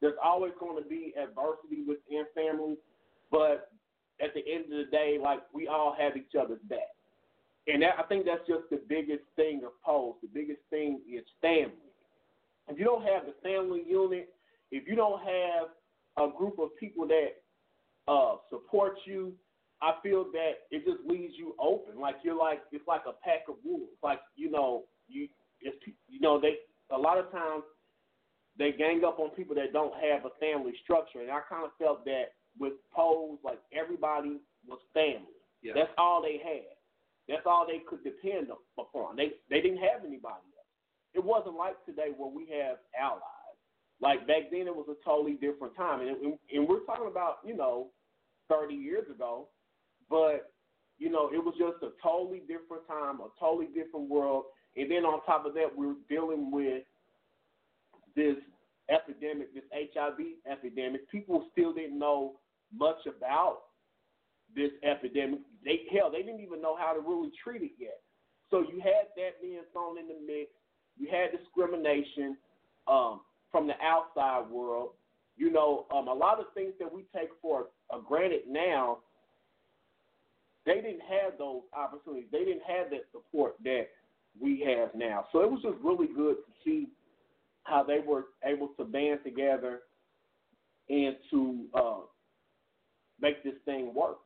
there's always going to be adversity within families, but at the end of the day, like we all have each other's back. And that, I think that's just the biggest thing of Pose. The biggest thing is family. If you don't have the family unit, if you don't have a group of people that uh, support you, I feel that it just leaves you open. Like you're like it's like a pack of wolves. Like you know you it's, you know they a lot of times they gang up on people that don't have a family structure, and I kind of felt that with Pose, like everybody was family. Yeah. That's all they had. That's all they could depend on upon. They they didn't have anybody else. It wasn't like today where we have allies. Like back then, it was a totally different time, and and, and we're talking about you know thirty years ago, but you know, it was just a totally different time, a totally different world. And then on top of that, we're dealing with this epidemic, this HIV epidemic. People still didn't know much about this epidemic. They hell, they didn't even know how to really treat it yet. So you had that being thrown in the mix. You had discrimination um, from the outside world. You know, um, a lot of things that we take for uh, granted now, they didn't have those opportunities. They didn't have that support that we have now. So it was just really good to see how they were able to band together and to uh, make this thing work.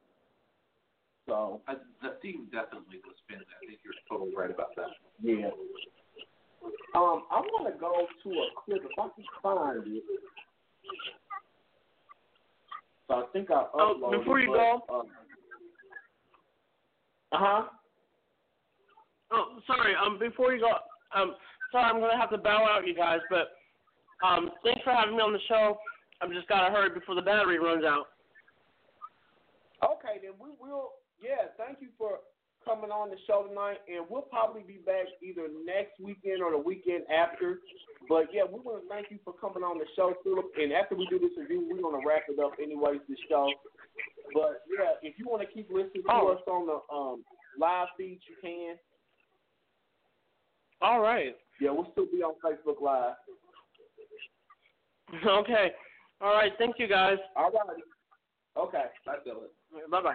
So I, the theme definitely was spinning. I think you're totally right about that. yeah. Um, I want to go to a clip if I can find it. So I think I uploaded. Oh, before you but, go. Uh huh. Oh, sorry. Um, before you go, um, sorry, I'm gonna have to bow out, you guys. But um, thanks for having me on the show. I've just gotta hurry before the battery runs out. Okay, then we will. Yeah, thank you for coming on the show tonight, and we'll probably be back either next weekend or the weekend after. But yeah, we want to thank you for coming on the show, Philip. And after we do this review, we're gonna wrap it up anyways. The show. But yeah, if you want to keep listening to Oh. us on the um, live feed, you can. All right. Yeah, we'll still be on Facebook Live. (laughs) Okay. All right. Thank you, guys. All righty. Okay, bye, Philip. Bye bye.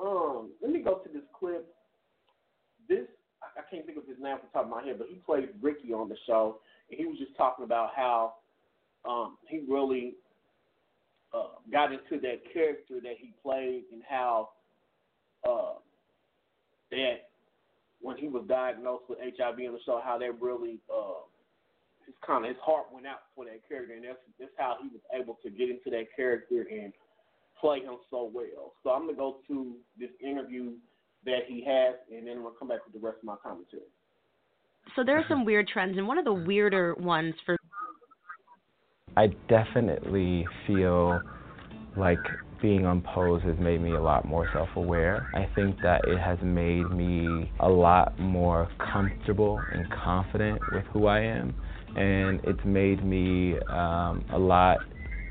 Um, let me go to this clip. This I I can't think of his name off the top of my head, but he played Ricky on the show, and he was just talking about how um, he really uh, got into that character that he played, and how uh, that when he was diagnosed with HIV on the show, how that really uh, his kind of his heart went out for that character, and that's that's how he was able to get into that character and play him so well. So I'm gonna go to this interview that he has, and then gonna come back with the rest of my commentary. So there are some weird trends, and one of the weirder ones for I definitely feel like being on pose has made me a lot more self aware. I think that it has made me a lot more comfortable and confident with who I am. And it's made me um, a lot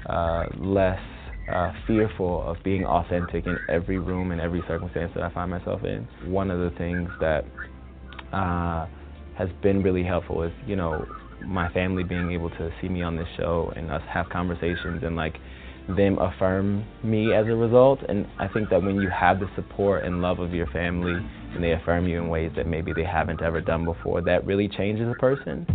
uh, less uh, fearful of being authentic in every room and every circumstance that I find myself in. One of the things that uh, has been really helpful is, you know, my family being able to see me on this show and us have conversations and like them affirm me as a result. And I think that when you have the support and love of your family and they affirm you in ways that maybe they haven't ever done before, that really changes a person.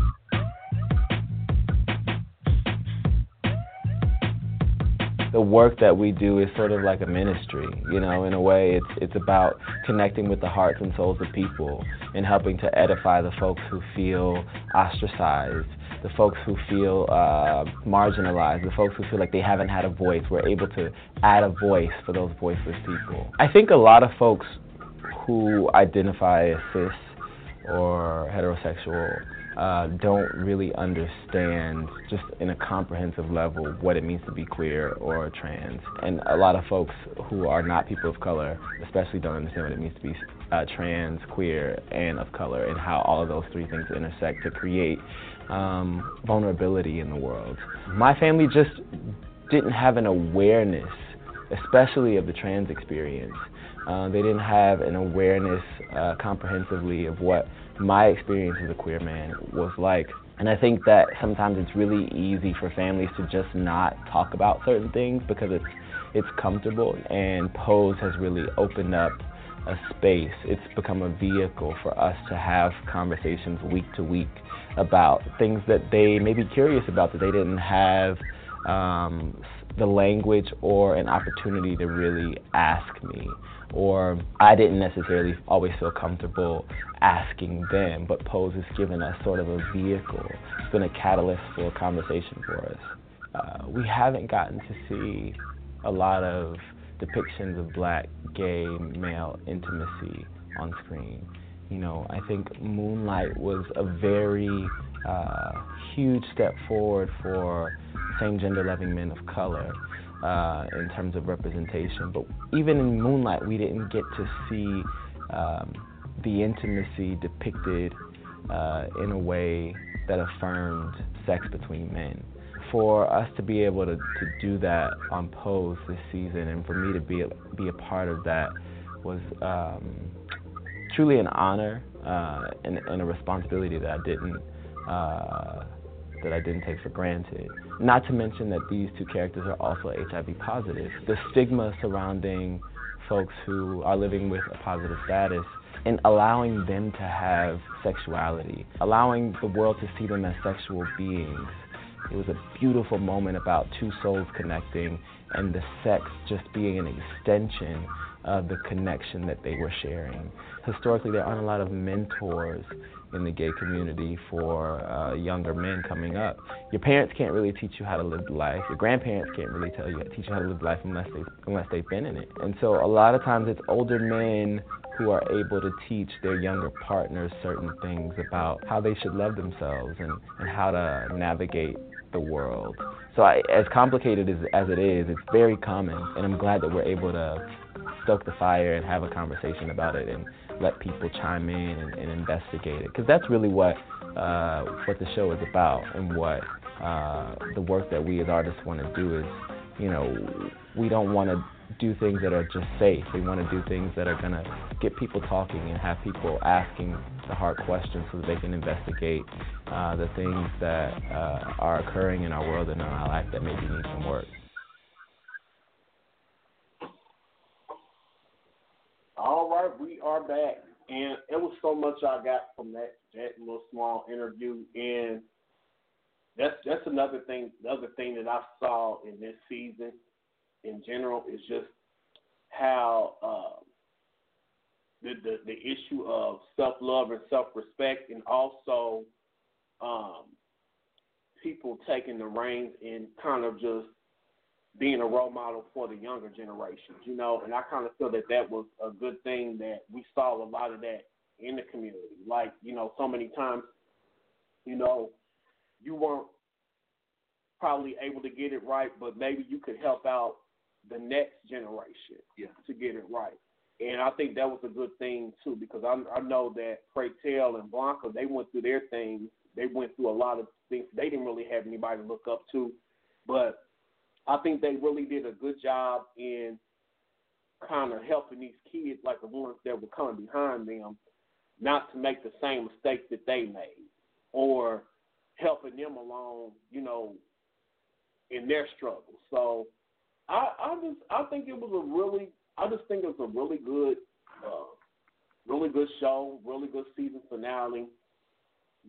The work that we do is sort of like a ministry, you know, in a way it's it's about connecting with the hearts and souls of people and helping to edify the folks who feel ostracized, the folks who feel uh, marginalized, the folks who feel like they haven't had a voice. We're able to add a voice for those voiceless people. I think a lot of folks who identify as cis or heterosexual uh, don't really understand, just in a comprehensive level, what it means to be queer or trans. And a lot of folks who are not people of color, especially, don't understand what it means to be uh, trans, queer, and of color, and how all of those three things intersect to create um, vulnerability in the world. My family just didn't have an awareness, especially of the trans experience. Uh, they didn't have an awareness uh, comprehensively of what my experience as a queer man was like. And I think that sometimes it's really easy for families to just not talk about certain things because it's it's comfortable and Pose has really opened up a space. It's become a vehicle for us to have conversations week to week about things that they may be curious about that they didn't have um, the language or an opportunity to really ask me or I didn't necessarily always feel comfortable asking them, but Pose has given us sort of a vehicle. It's been a catalyst for a conversation for us. Uh, we haven't gotten to see a lot of depictions of black, gay, male intimacy on screen. You know, I think Moonlight was a very uh, huge step forward for same gender loving men of color. Uh, in terms of representation. But even in Moonlight, we didn't get to see um, the intimacy depicted uh, in a way that affirmed sex between men. For us to be able to, to do that on Pose this season, and for me to be a, be a part of that, was um, truly an honor uh, and, and, a responsibility that I didn't uh, that I didn't take for granted. Not to mention that these two characters are also HIV positive. The stigma surrounding folks who are living with a positive status and allowing them to have sexuality, allowing the world to see them as sexual beings. It was a beautiful moment about two souls connecting and the sex just being an extension of the connection that they were sharing. Historically, there aren't a lot of mentors in the gay community for uh, younger men coming up. Your parents can't really teach you how to live life. Your grandparents can't really tell you teach you how to live life unless they unless they've been in it. And so a lot of times it's older men who are able to teach their younger partners certain things about how they should love themselves and, and how to navigate the world. So I, as complicated as, as it is, it's very common, and I'm glad that we're able to stoke the fire and have a conversation about it and let people chime in and, and investigate it because that's really what uh, what the show is about and what uh, the work that we as artists want to do is you know we don't want to do things that are just safe. We want to do things that are going to get people talking and have people asking the hard questions so that they can investigate uh, the things that uh, are occurring in our world and in our life that maybe need some work. All right, we are back, and it was so much I got from that that little small interview, and that's that's another thing. The other thing that I saw in this season, in general, is just how uh, the, the the issue of self love and self respect, and also um, people taking the reins and kind of just being a role model for the younger generations, you know, and I kind of feel that that was a good thing that we saw a lot of that in the community. Like, you know, so many times, you know, you weren't probably able to get it right, but maybe you could help out the next generation yeah. to get it right. And I think that was a good thing too, because I, I know that Pray Tell and Blanca, they went through their things. They went through a lot of things. They didn't really have anybody to look up to, but I think they really did a good job in kind of helping these kids, like the ones that were coming behind them, not to make the same mistakes that they made, or helping them along, you know, in their struggle. So I, I just I think it was a really I just think it was a really good, uh, really good show, really good season finale.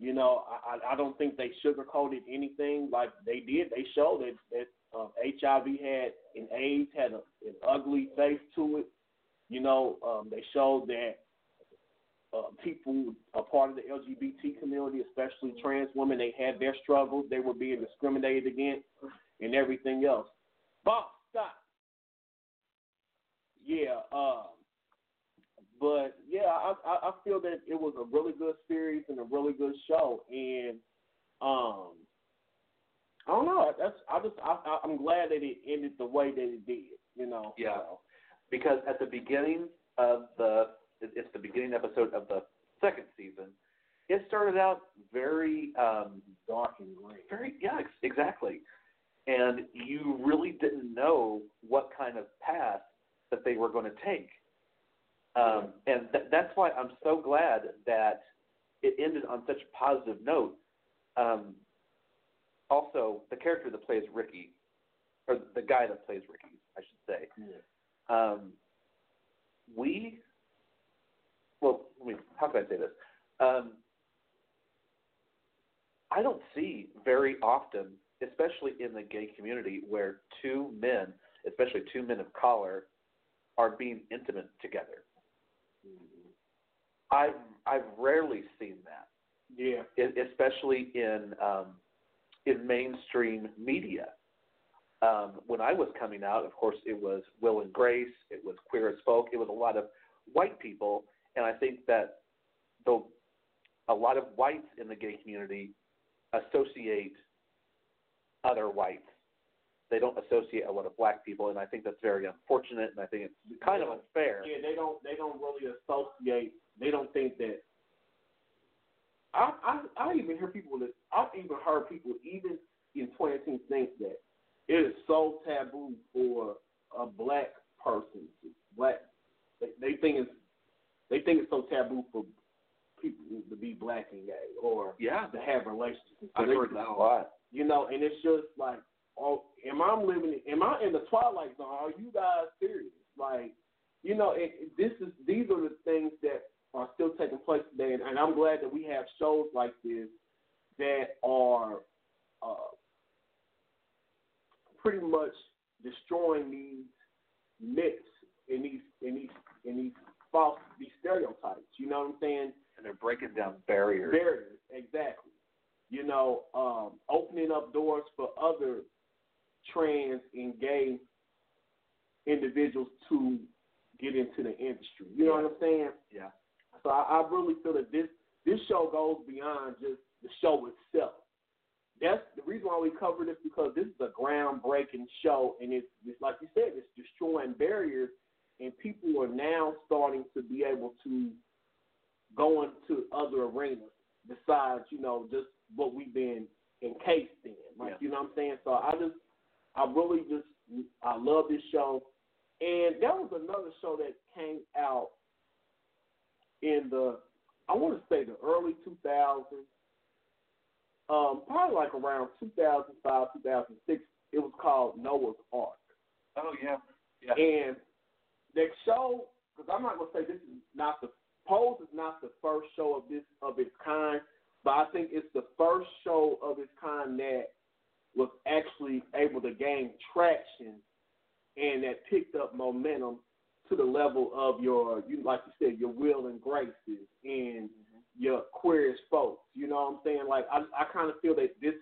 You know, I, I don't think they sugarcoated anything like they did. They showed that that um, HIV had and AIDS had a, an ugly face to it. You know, um, they showed that uh, people a part of the LGBT community, especially trans women, they had their struggles. They were being discriminated against and everything else. Bob, stop. Yeah, uh, but yeah, I I feel that it was a really good series and a really good show, and um, I don't know. That's I just I, I'm glad that it ended the way that it did. You know. Yeah. Because at the beginning of the it's the beginning episode of the second season. It started out very um, dark and gray. Very yeah, ex- exactly. And you really didn't know what kind of path that they were going to take. Um, and th- that's why I'm so glad that it ended on such a positive note. Um, also the character that plays Ricky, or the guy that plays Ricky, I should say. Yeah. Um, we, well, I mean, how can I say this? Um, I don't see very often, especially in the gay community, where two men, especially two men of color, are being intimate together. Mm-hmm. I've I've rarely seen that. Yeah. Especially in um, in mainstream media. Um, when I was coming out, of course, it was Will and Grace, it was Queer as Folk, it was a lot of white people, and I think that though a lot of whites in the gay community associate other whites they don't associate a lot of black people, and I think that's very unfortunate, and I think it's kind of unfair. Yeah, they don't they don't really associate. They don't think that. I I I even hear people that I've even heard people even in 2018 think that it is so taboo for a black person, to, black. They, they think it's they think it's so taboo for people to be black and gay or Yeah. to have relationships. So I've heard that a lot. You know, and it's just like, oh, am I living? Am I in the twilight zone? Are you guys serious? Like, you know, it, it- this is these are the things that are still taking place today, and, and I'm glad that we have shows like this that are uh, pretty much destroying these myths and these and these and these false these stereotypes. You know what I'm saying? And they're breaking down barriers. Barriers, exactly. You know, um, opening up doors for other trans and gay individuals to get into the industry. You know what I'm saying? Yeah. So I, I really feel that this this show goes beyond just the show itself. That's the reason why we cover this because this is a groundbreaking show, and it's, it's like you said, it's destroying barriers, and people are now starting to be able to go into other arenas besides you know just what we've been encased in. Like Yeah. you know what I'm saying. So I just I really just I love this show, and there was another show that came out in the I want to say the early 2000s, um, probably like around 2005, 2006. It was called Noah's Arc. Oh yeah. Yeah. And that show, because I'm not gonna say this is not the Pose is not the first show of this of its kind, but I think it's the first show of its kind that was actually able to gain traction and that picked up momentum to the level of your, you like you said, your Will and Graces and your queer folks. You know what I'm saying? Like I, I kind of feel that this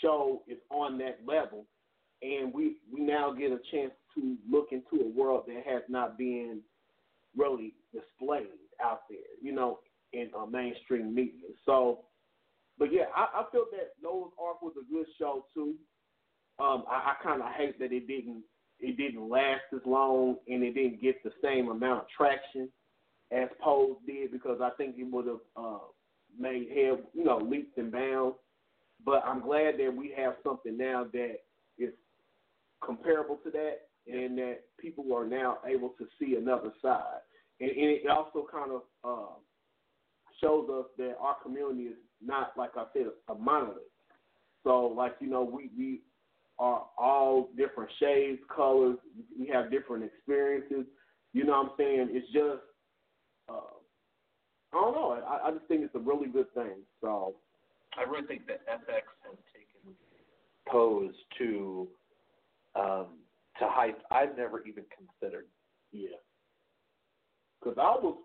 show is on that level, and we we now get a chance to look into a world that has not been really displayed out there, you know, in uh, mainstream media. So, but yeah, I, I feel that Noah's Arc was a good show too. Um, I, I kind of hate that it didn't it didn't last as long and it didn't get the same amount of traction as Pose did because I think it would have uh, made head, you know, leaps and bounds. But I'm glad that we have something now that is comparable to that and that people are now able to see another side. And, and it also kind of uh, shows us that our community is not, like I said, a monolith. So, like, you know, we, we are all different shades, colors. We have different experiences. You know what I'm saying? It's just, uh, I don't know. I, I just think it's a really good thing. So, I really think that FX has taken Pose to um, to heights I've never even considered. Yeah. Because I was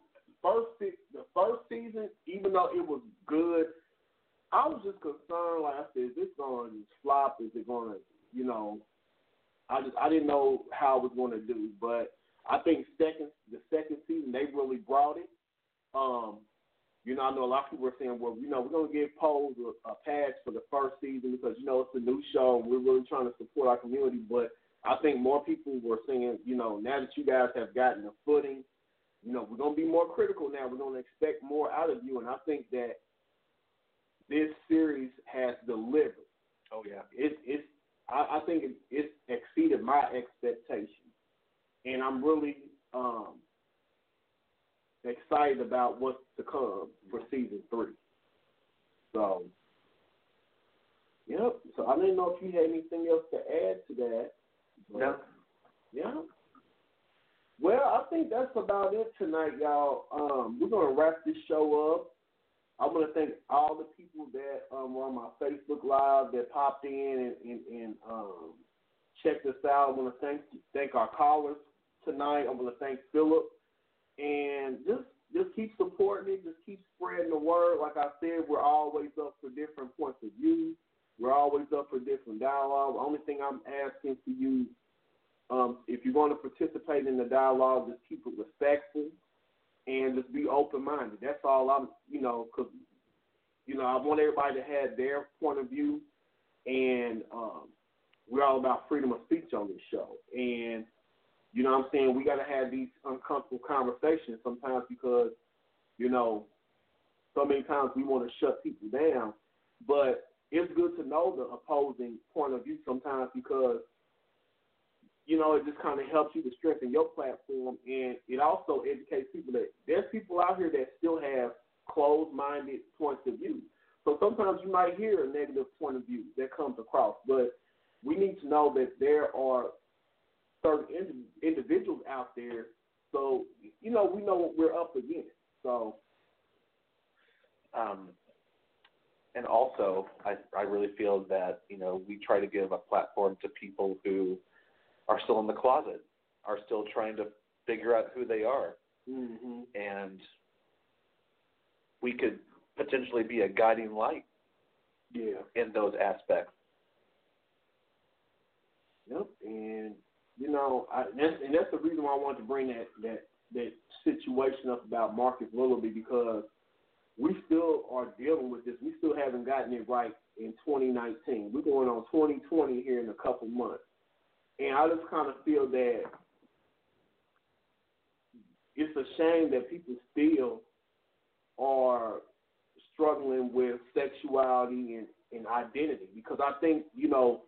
first the first season, even though it was good, I was just concerned. Like I said, is this going to flop? Is it going to, you know? I just I didn't know how it was going to do, but I think second the second season they really brought it. Um, you know, I know a lot of people are saying, well, you know, we're going to give Pose a, a pass for the first season because you know it's a new show. and We're really trying to support our community, but I think more people were saying, you know, now that you guys have gotten a footing, you know, we're going to be more critical now. We're going to expect more out of you. And I think that this series has delivered. Oh yeah. It's, it's, I, I think it, it's exceeded my expectations. And I'm really um, excited about what's to come for season three. So, yep. So I didn't know if you had anything else to add to that. No. yeah. Well, I think that's about it tonight, y'all. Um, we're gonna wrap this show up. I want to thank all the people that um, were on my Facebook Live that popped in and, and, and um, checked us out. I want to thank thank our callers tonight. I want to thank Philip and just just keep supporting it. Just keep spreading the word. Like I said, we're always up for different points of view. We're always up for different dialogue. The only thing I'm asking for you um, if you're going to participate in the dialogue, just keep it respectful and just be open minded. That's all I'm, you know, because, you know, I want everybody to have their point of view. And um, we're all about freedom of speech on this show, and you know what I'm saying we got to have these uncomfortable conversations sometimes because you know so many times we want to shut people down, but it's good to know the opposing point of view sometimes because you know it just kind of helps you to strengthen your platform, and it also educates people that there's people out here that still have closed-minded points of view. So sometimes you might hear a negative point of view that comes across, but we need to know that there are certain ind- individuals out there. So you know we know what we're up against. So um, and also, I, I really feel that you know we try to give a platform to people who are still in the closet, are still trying to figure out who they are, mm-hmm. and we could potentially be a guiding light. Yeah. In those aspects. Yep, and you know, I, and that's, and that's the reason why I wanted to bring that that that situation up about Marcus Willoughby because we still are dealing with this. We still haven't gotten it right in 2019. We're going on 2020 here in a couple months, and I just kind of feel that it's a shame that people still are struggling with sexuality and, and identity because I think you know,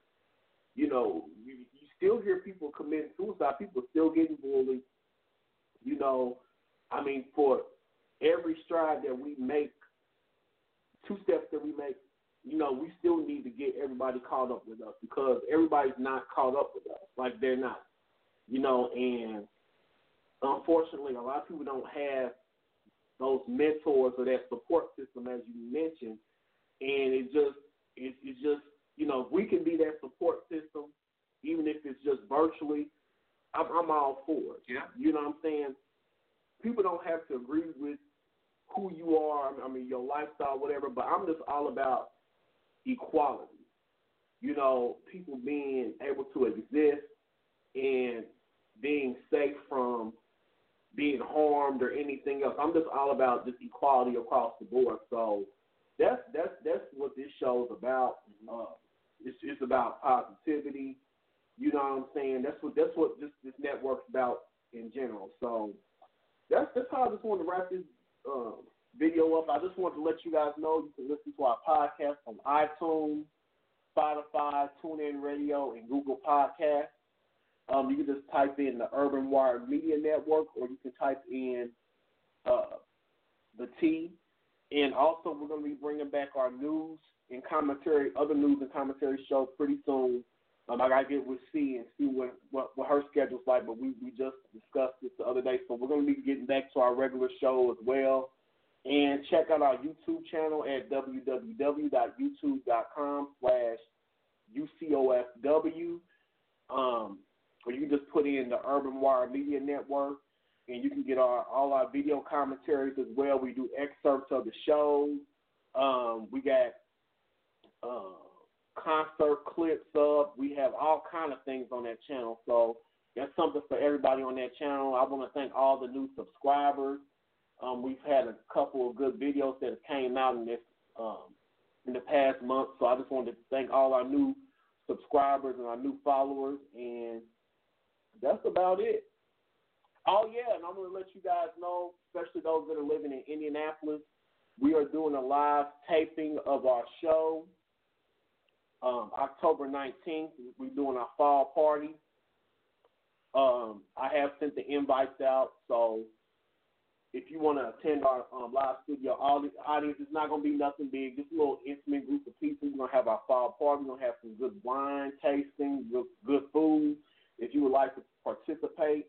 you know, you, you still hear people committing suicide. People still getting bullied. You know, I mean, for every stride that we make, two steps that we make, you know, we still need to get everybody caught up with us because everybody's not caught up with us. Like they're not. You know, and unfortunately a lot of people don't have those mentors or that support system as you mentioned. And it just it, it's just you know, if we can be that support system, even if it's just virtually, I'm, I'm all for it. Yeah. You know what I'm saying? People don't have to agree with who you are, I mean, your lifestyle, whatever, but I'm just all about equality. You know, people being able to exist and being safe from being harmed or anything else. I'm just all about just equality across the board. So that's that's that's what this show's about. Uh, it's it's about positivity. You know what I'm saying? That's what that's what this this network's about in general. So that's that's how I just wanted to wrap this um, video up. I just wanted to let you guys know you can listen to our podcast on iTunes, Spotify, TuneIn Radio, and Google Podcasts. Um, you can just type in the Urban Wire Media Network, or you can type in uh, the Tea. And also, we're going to be bringing back our news and commentary, other news and commentary show pretty soon. Um, I gotta get with C and see what, what what her schedule's like, but we we just discussed this the other day, so we're gonna be getting back to our regular show as well. And check out our YouTube channel at www.youtube.com slash UCOFW. Um, or you just put in the Urban Wire Media Network, and you can get our all our video commentaries as well. We do excerpts of the shows. Um, we got uh, concert clips up. We have all kind of things on that channel. So that's something for everybody on that channel. I want to thank all the new subscribers. Um, we've had a couple of good videos that came out in this um, in the past month. So I just wanted to thank all our new subscribers and our new followers, and that's about it. Oh yeah, and I'm gonna let you guys know, especially those that are living in Indianapolis, we are doing a live taping of our show. Um, October 19th, we're doing our fall party. Um, I have sent the invites out, so if you want to attend our um, live studio audience, it's not going to be nothing big. Just a little intimate group of people. We're going to have our fall party. We're going to have some good wine tasting, good, good food. If you would like to participate,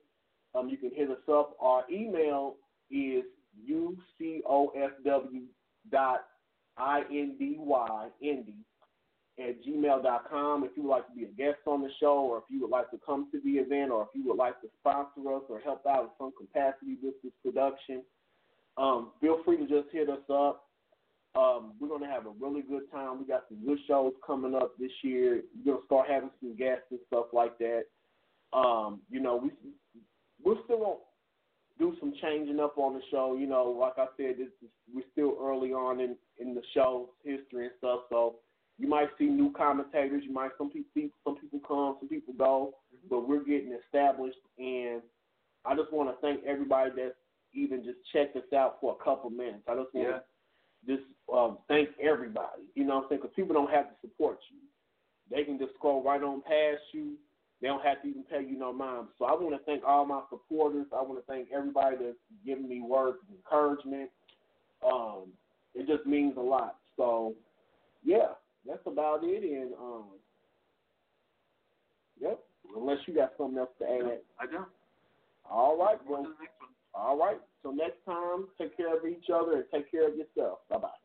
um, you can hit us up. Our email is ucofw dot indy indy at gmail.com if you would like to be a guest on the show or if you would like to come to the event or if you would like to sponsor us or help out in some capacity with this production. Um, feel free to just hit us up. Um, we're going to have a really good time. We got some good shows coming up this year. We're going to start having some guests and stuff like that. Um, you know, we we're still to do some changing up on the show. You know, like I said, this is, we're still early on in, in the show's history and stuff, so you might see new commentators. You might some people some people come, some people go, but we're getting established. And I just want to thank everybody that's even just checked us out for a couple minutes. I just want to just um, thank everybody. You know what I'm saying? Because people don't have to support you. They can just scroll right on past you. They don't have to even pay you no mind. So I want to thank all my supporters. I want to thank everybody that's giving me words of encouragement. Um, it just means a lot. So, yeah, that's about it. And um, yep, unless you got something else to add. I don't. All right, well, all right. So next time, take care of each other and take care of yourself. Bye bye.